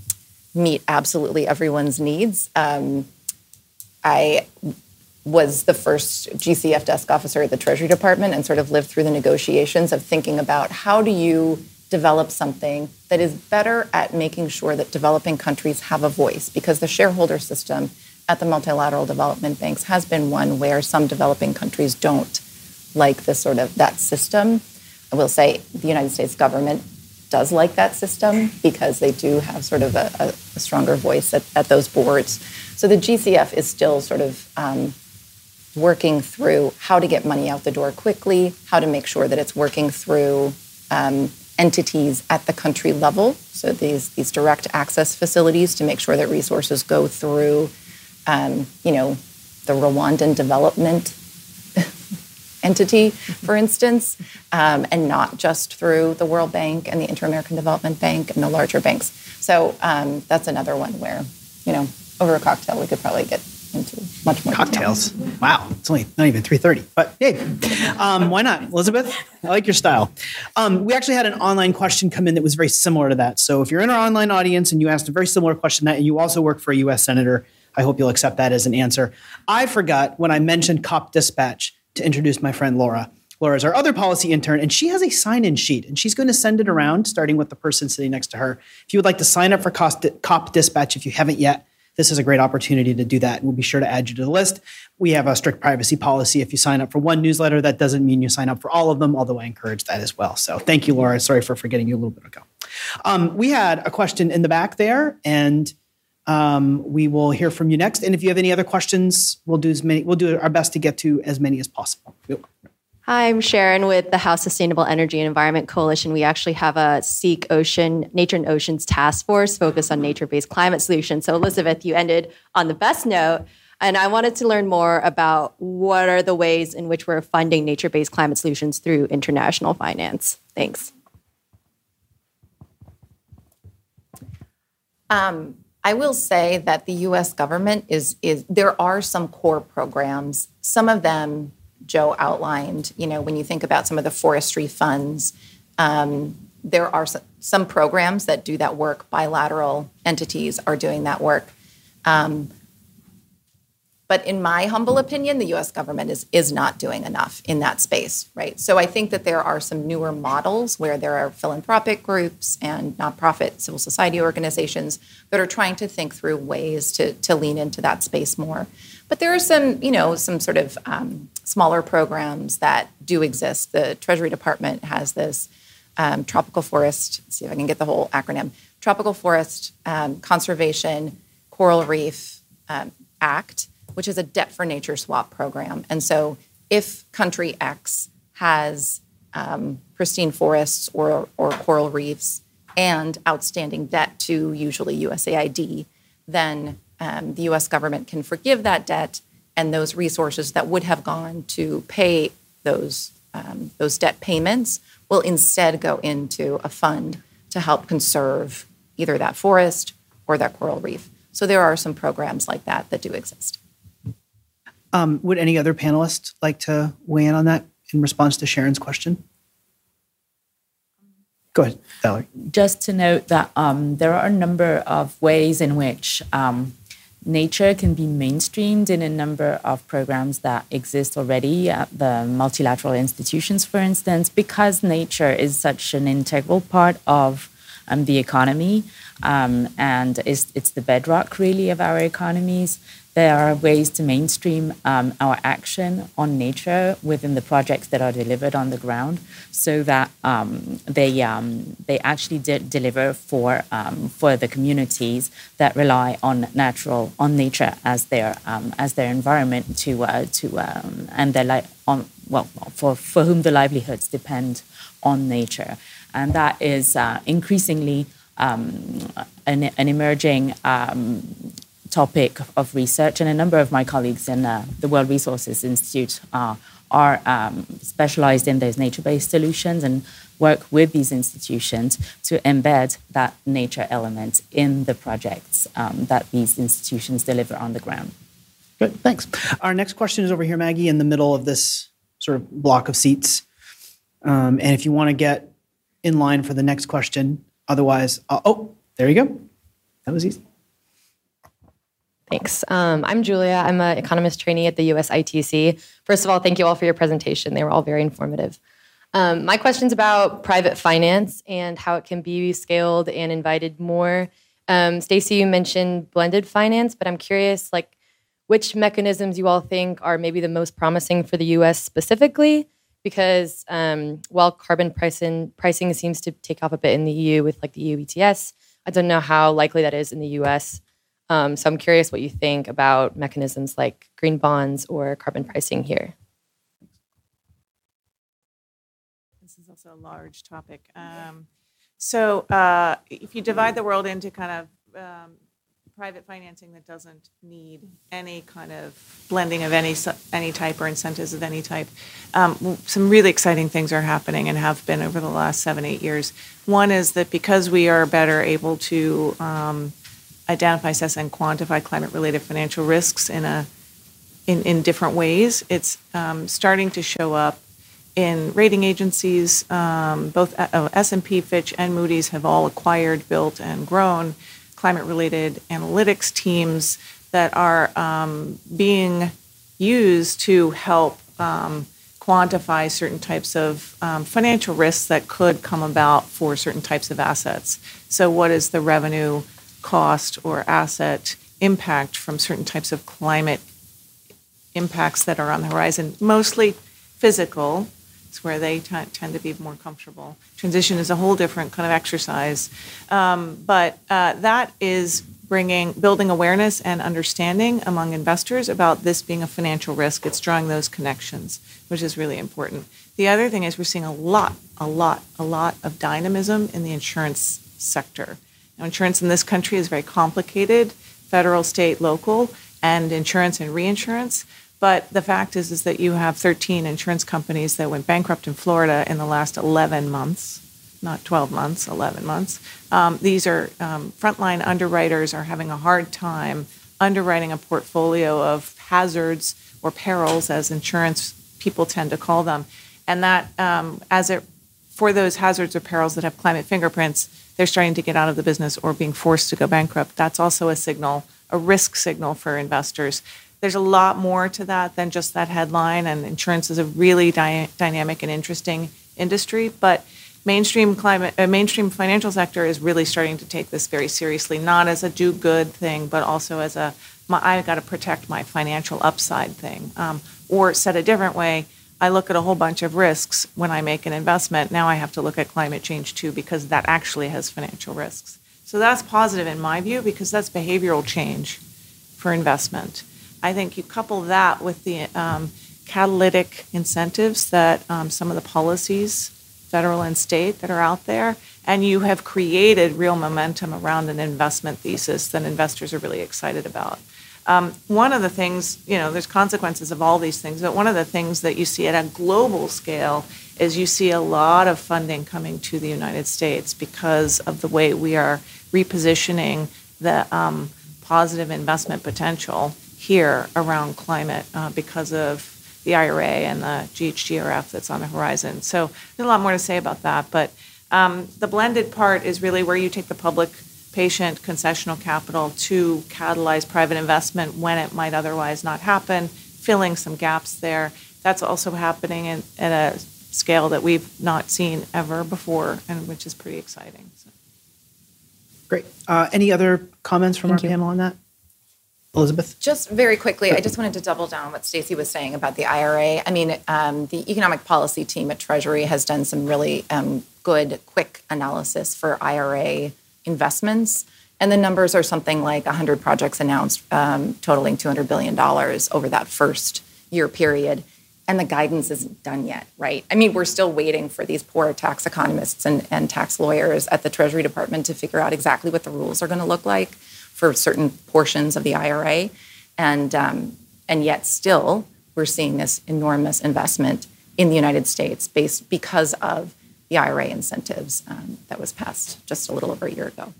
meet absolutely everyone's needs. Um, I was the first GCF desk officer at the Treasury Department and sort of lived through the negotiations of thinking about how do you develop something that is better at making sure that developing countries have a voice because the shareholder system at the multilateral development banks has been one where some developing countries don't like this sort of that system. I will say the United States government does like that system because they do have sort of a, a, a stronger voice at, at, those boards. So the GCF is still sort of um, working through how to get money out the door quickly, how to make sure that it's working through um, entities at the country level. So these these direct access facilities to make sure that resources go through, um, you know, the Rwandan development entity, for instance, um, and not just through the World Bank and the Inter-American Development Bank and the larger banks. So um, that's another one where, you know, over a cocktail we could probably get into much more cocktails. Detail. Wow, it's only not even three thirty, but hey, um, why not, Elizabeth? I like your style. Um, we actually had an online question come in that was very similar to that. So if you're in our online audience and you asked a very similar question that, and you also work for a U.S. senator, I hope you'll accept that as an answer. I forgot when I mentioned COP Dispatch to introduce my friend Laura. Laura is our other policy intern, and she has a sign in sheet, and she's going to send it around, starting with the person sitting next to her. If you would like to sign up for COP Dispatch, if you haven't yet, this is a great opportunity to do that. And we'll be sure to add you to the list. We have a strict privacy policy. If you sign up for one newsletter, that doesn't mean you sign up for all of them, although I encourage that as well. So thank you, Laura. Sorry for forgetting you a little bit ago. Um, we had a question in the back there, and um, we will hear from you next. And if you have any other questions, we'll do as many. We'll do our best to get to as many as possible. Hi, I'm Sharon with the House Sustainable Energy and Environment Coalition. We actually have a SEEC Ocean, Nature and Oceans Task Force focused on nature based climate solutions. So, Elizabeth, you ended on the best note. And I wanted to learn more about what are the ways in which we're funding nature based climate solutions through international finance. Thanks. Um, I will say that the US government is, is, there are some core programs, some of them Joe outlined, you know, when you think about some of the forestry funds, um, there are some programs that do that work. Bilateral entities are doing that work. Um, but in my humble opinion, the US government is, is not doing enough in that space, right? So I think that there are some newer models where there are philanthropic groups and nonprofit civil society organizations that are trying to think through ways to, to lean into that space more. But there are some, you know, some sort of um, smaller programs that do exist. The Treasury Department has this um, tropical forest. see if I can get the whole acronym: Tropical Forest um, Conservation Coral Reef um, Act, which is a debt for nature swap program. And so, if country X has um, pristine forests or, or coral reefs, and outstanding debt to usually USAID, then um, the US government can forgive that debt and those resources that would have gone to pay those, um, those debt payments will instead go into a fund to help conserve either that forest or that coral reef. So there are some programs like that that do exist. Um, would any other panelists like to weigh in on that in response to Sharon's question? Go ahead, Valerie. Just to note that um, there are a number of ways in which um, nature can be mainstreamed in a number of programs that exist already at the multilateral institutions, for instance, because nature is such an integral part of um, the economy um, and is, it's the bedrock really of our economies. There are ways to mainstream um, our action on nature within the projects that are delivered on the ground, so that um, they um, they actually de- deliver for um, for the communities that rely on natural on nature as their um, as their environment to uh, to um, and their li- on well for for whom the livelihoods depend on nature, and that is uh, increasingly an, an emerging topic of research, and a number of my colleagues in uh, the World Resources Institute uh, are um, specialized in those nature based solutions and work with these institutions to embed that nature element in the projects um, that these institutions deliver on the ground. Good, thanks. Our next question is over here, Maggie, in the middle of this sort of block of seats. Um, and if you want to get in line for the next question, otherwise, uh, oh, there you go. That was easy. Thanks. Um, I'm Julia. I'm an economist trainee at the US ITC. First of all, thank you all for your presentation. They were all very informative. Um, my question's about private finance and how it can be scaled and invited more. Um, Stacy, you mentioned blended finance, but I'm curious, like, which mechanisms you all think are maybe the most promising for the U.S. specifically? Because um, while carbon pricing pricing seems to take off a bit in the EU with like the EU ETS, I don't know how likely that is in the U.S. Um, so I'm curious what you think about mechanisms like green bonds or carbon pricing here. This is also a large topic. Um, so uh, if you divide the world into kind of um, private financing that doesn't need any kind of blending of any any type or incentives of any type. Um, some really exciting things are happening and have been over the last seven eight years. One is that because we are better able to um, identify, assess, and quantify climate-related financial risks in a in, in different ways. It's um, starting to show up in rating agencies. Um, both uh, S&P, Fitch, and Moody's have all acquired, built, and grown climate-related analytics teams that are um, being used to help um, quantify certain types of um, financial risks that could come about for certain types of assets. So, what is the revenue cost or asset impact from certain types of climate impacts that are on the horizon, mostly physical. It's where they t- tend to be more comfortable. Transition is a whole different kind of exercise, um, but uh, that is bringing building awareness and understanding among investors about this being a financial risk. It's drawing those connections, which is really important. The other thing is we're seeing a lot, a lot, a lot of dynamism in the insurance sector. Insurance in this country is very complicated federal, state, local, and insurance and reinsurance. But the fact is, is that you have 13 insurance companies that went bankrupt in Florida in the last 11 months, not 12 months, 11 months. Um, these are um, frontline underwriters are having a hard time underwriting a portfolio of hazards or perils, as insurance people tend to call them, and that um, as it for those hazards or perils that have climate fingerprints, they're starting to get out of the business or being forced to go bankrupt. That's also a signal, a risk signal for investors. There's a lot more to that than just that headline, and insurance is a really dy- dynamic and interesting industry. But mainstream climate, uh, mainstream financial sector is really starting to take this very seriously, not as a do good thing, but also as a my, I got to protect my financial upside thing. Um, or said a different way, I look at a whole bunch of risks when I make an investment. Now I have to look at climate change too because that actually has financial risks. So that's positive in my view because that's behavioral change for investment. I think you couple that with the um, catalytic incentives that um, some of the policies, federal and state, that are out there, and you have created real momentum around an investment thesis that investors are really excited about. Um, one of the things, you know, there's consequences of all these things, but one of the things that you see at a global scale is you see a lot of funding coming to the United States because of the way we are repositioning the um, positive investment potential here around climate uh, because of the IRA and the GHGRF that's on the horizon. So there's a lot more to say about that, but um, the blended part is really where you take the public patient concessional capital to catalyze private investment when it might otherwise not happen, filling some gaps there. That's also happening in, at a scale that we've not seen ever before, and which is pretty exciting. So. Great. Uh, any other comments from Thank our you. panel on that? Elizabeth? Just very quickly, I just wanted to double down on what Stacy was saying about the IRA. I mean, um, the economic policy team at Treasury has done some really um, good, quick analysis for IRA investments. And the numbers are something like 100 projects announced, um, totaling $200 billion over that first year period. And the guidance isn't done yet, right? I mean, we're still waiting for these poor tax economists and, and tax lawyers at the Treasury Department to figure out exactly what the rules are going to look like for certain portions of the IRA. And, um, and yet, still, we're seeing this enormous investment in the United States based because of the IRA incentives um, that was passed just a little over a year ago.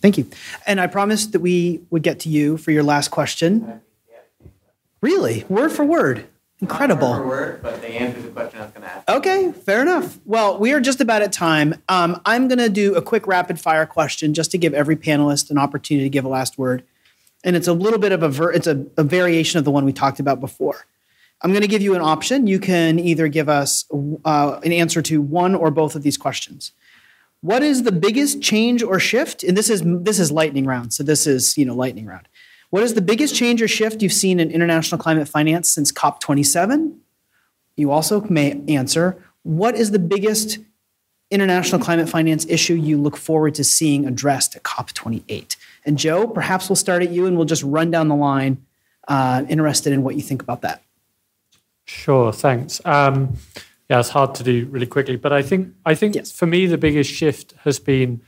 Thank you. And I promised that we would get to you for your last question. Really? Word for word. Incredible. Not word for word, but they answered the question I was going to ask. Okay, fair enough. Well, we are just about at time. Um, I'm going to do a quick rapid fire question just to give every panelist an opportunity to give a last word. And it's a little bit of a ver- it's a, a variation of the one we talked about before. I'm going to give you an option. You can either give us uh, an answer to one or both of these questions. What is the biggest change or shift? And this is this is lightning round. So this is you know lightning round. What is the biggest change or shift you've seen in international climate finance since COP27? You also may answer what is the biggest international climate finance issue you look forward to seeing addressed at COP28? And Joe, perhaps we'll start at you and we'll just run down the line. Uh, interested in what you think about that. Sure, thanks. Um, yeah, it's hard to do really quickly, but I think I think Yes. for me the biggest shift has been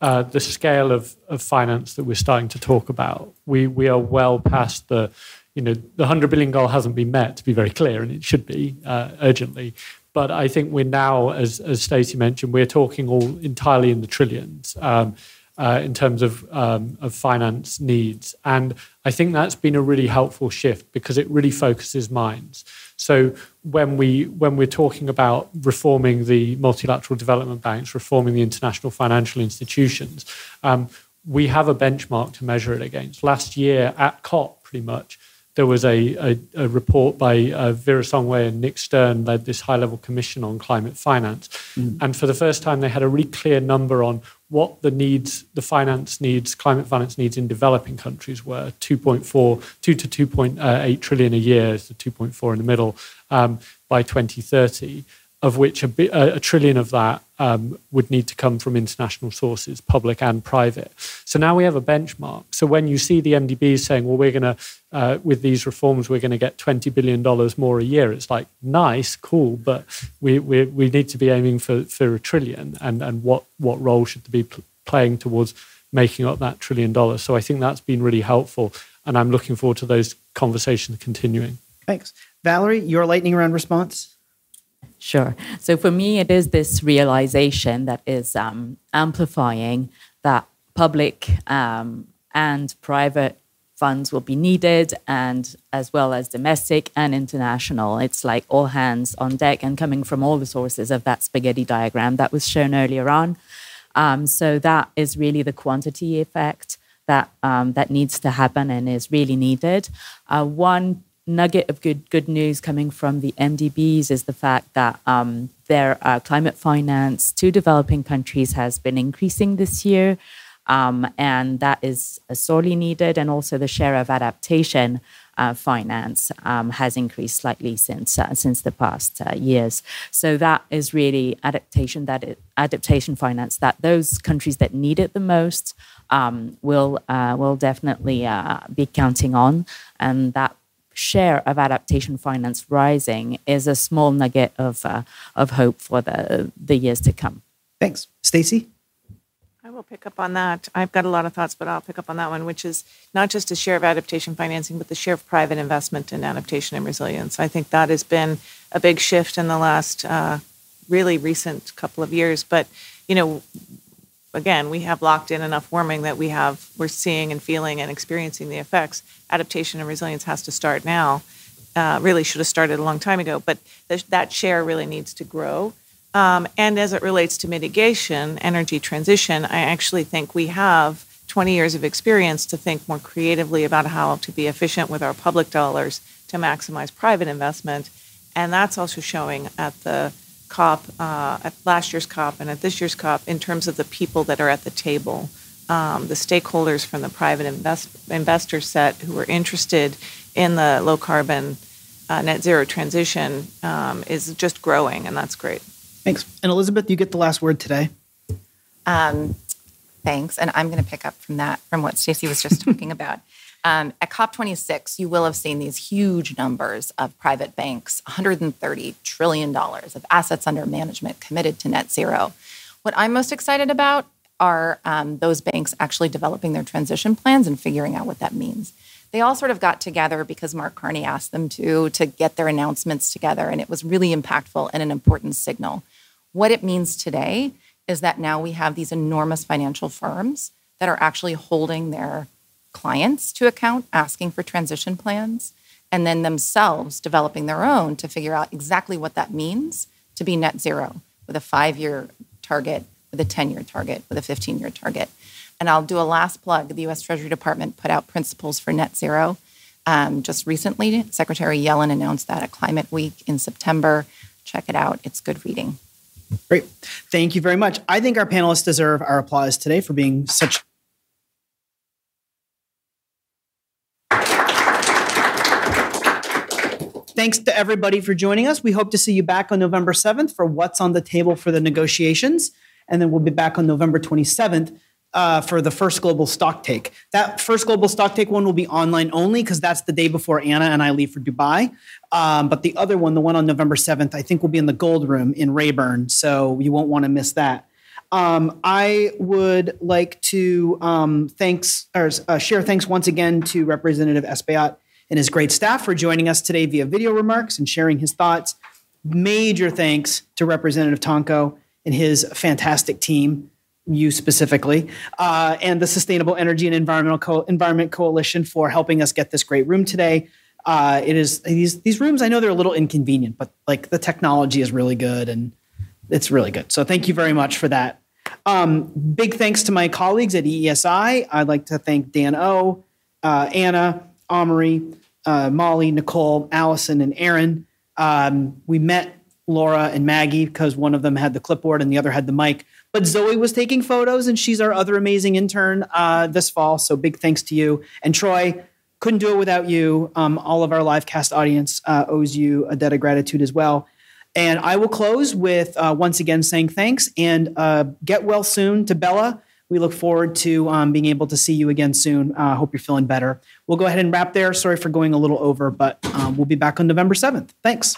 uh, the scale of, of finance that we're starting to talk about. We we are well past the, you know, the hundred billion goal hasn't been met to be very clear, and it should be uh, urgently. But I think we're now, as as Stacy mentioned, we're talking all entirely in the trillions. Um, uh, in terms of um, of finance needs, and I think that's been a really helpful shift because it really focuses minds. So when we when we're talking about reforming the multilateral development banks, reforming the international financial institutions, um, we have a benchmark to measure it against. Last year at COP, pretty much, there was a, a, a report by uh, Vera Songwe and Nick Stern led this high level commission on climate finance, and for the first time they had a really clear number on what the needs, the finance needs, climate finance needs in developing countries were. 2.4, 2 to 2.8 trillion a year, the 2.4 in the middle, um, by 2030, of which a, bi- a, trillion of that um, would need to come from international sources, public and private. So now we have a benchmark. So when you see the MDB saying, well, we're going to, uh, with these reforms, we're going to get $20 billion more a year, it's like, nice, cool, but we, we, we need to be aiming for, for a trillion. And, and what, what role should they be pl- playing towards making up that trillion dollars? So I think that's been really helpful. And I'm looking forward to those conversations continuing. Thanks. Valerie, your lightning round response? Sure. So for me, it is this realization that is um, amplifying that public um, and private funds will be needed, and as well as domestic and international. It's like all hands on deck and coming from all the sources of that spaghetti diagram that was shown earlier on. Um, so that is really the quantity effect that um, that needs to happen and is really needed. Uh, one nugget of good good news coming from the MDBs is the fact that um, their uh, climate finance to developing countries has been increasing this year, um, and that is uh, sorely needed. And also the share of adaptation uh, finance um, has increased slightly since uh, since the past uh, years. So that is really adaptation that it, adaptation finance that those countries that need it the most um, will uh, will definitely be counting on, and that share of adaptation finance rising is a small nugget of uh, of hope for the the years to come. Thanks. Stacy? I will pick up on that. I've got a lot of thoughts, but I'll pick up on that one, which is not just the share of adaptation financing, but the share of private investment in adaptation and resilience. I think that has been a big shift in the last uh, really recent couple of years. But, you know, again, we have locked in enough warming that we have, we're seeing and feeling and experiencing the effects. Adaptation and resilience has to start now. Uh, really should have started a long time ago, but th- that share really needs to grow. Um, and as it relates to mitigation, energy transition, I actually think we have 20 years of experience to think more creatively about how to be efficient with our public dollars to maximize private investment. And that's also showing at the COP, uh, at last year's COP and at this year's COP in terms of the people that are at the table, um, the stakeholders from the private invest- investor set who are interested in the low carbon uh, net zero transition um, is just growing, and that's great. Thanks. And Elizabeth, you get the last word today. Um, thanks. And I'm going to pick up from that, from what Stacy was just talking about. Um, at COP26, you will have seen these huge numbers of private banks $130 trillion of assets under management committed to net zero. What I'm most excited about are um, those banks actually developing their transition plans and figuring out what that means. They all sort of got together because Mark Carney asked them to to get their announcements together, and it was really impactful and an important signal. What it means today is that now we have these enormous financial firms that are actually holding their clients to account, asking for transition plans, and then themselves developing their own to figure out exactly what that means to be net zero with a five year target, with a 10 year target, with a 15 year target. And I'll do a last plug. The US Treasury Department put out principles for net zero um, just recently. Secretary Yellen announced that at Climate Week in September. Check it out, it's good reading. Great. Thank you very much. I think our panelists deserve our applause today for being such Thanks to everybody for joining us. We hope to see you back on November 7th for what's on the table for the negotiations. And then we'll be back on November 27th uh, for the first global stock take. That first global stock take one will be online only because that's the day before Anna and I leave for Dubai. Um, but the other one, the one on November 7th, I think will be in the Gold Room in Rayburn. So you won't want to miss that. Um, I would like to um, thanks or uh, share thanks once again to Representative Espaillat and his great staff for joining us today via video remarks and sharing his thoughts. Major thanks to Representative Tonko and his fantastic team, you specifically, uh, and the Sustainable Energy and Environmental Co- Environment Coalition for helping us get this great room today. Uh, it is these these rooms. I know they're a little inconvenient, but like the technology is really good and it's really good. So thank you very much for that. Um, big thanks to my colleagues at EESI. I'd like to thank Dan O, uh, Anna, Amory, uh, Molly, Nicole, Allison, and Aaron. Um, we met Laura and Maggie because one of them had the clipboard and the other had the mic. But Zoe was taking photos, and she's our other amazing intern uh, this fall. So big thanks to you. And Troy, couldn't do it without you. Um, all of our live cast audience uh, owes you a debt of gratitude as well. And I will close with uh, once again saying thanks and uh, get well soon to Bella. We look forward to um, being able to see you again soon. I uh, hope you're feeling better. We'll go ahead and wrap there. Sorry for going a little over, but um, we'll be back on November 7th. Thanks.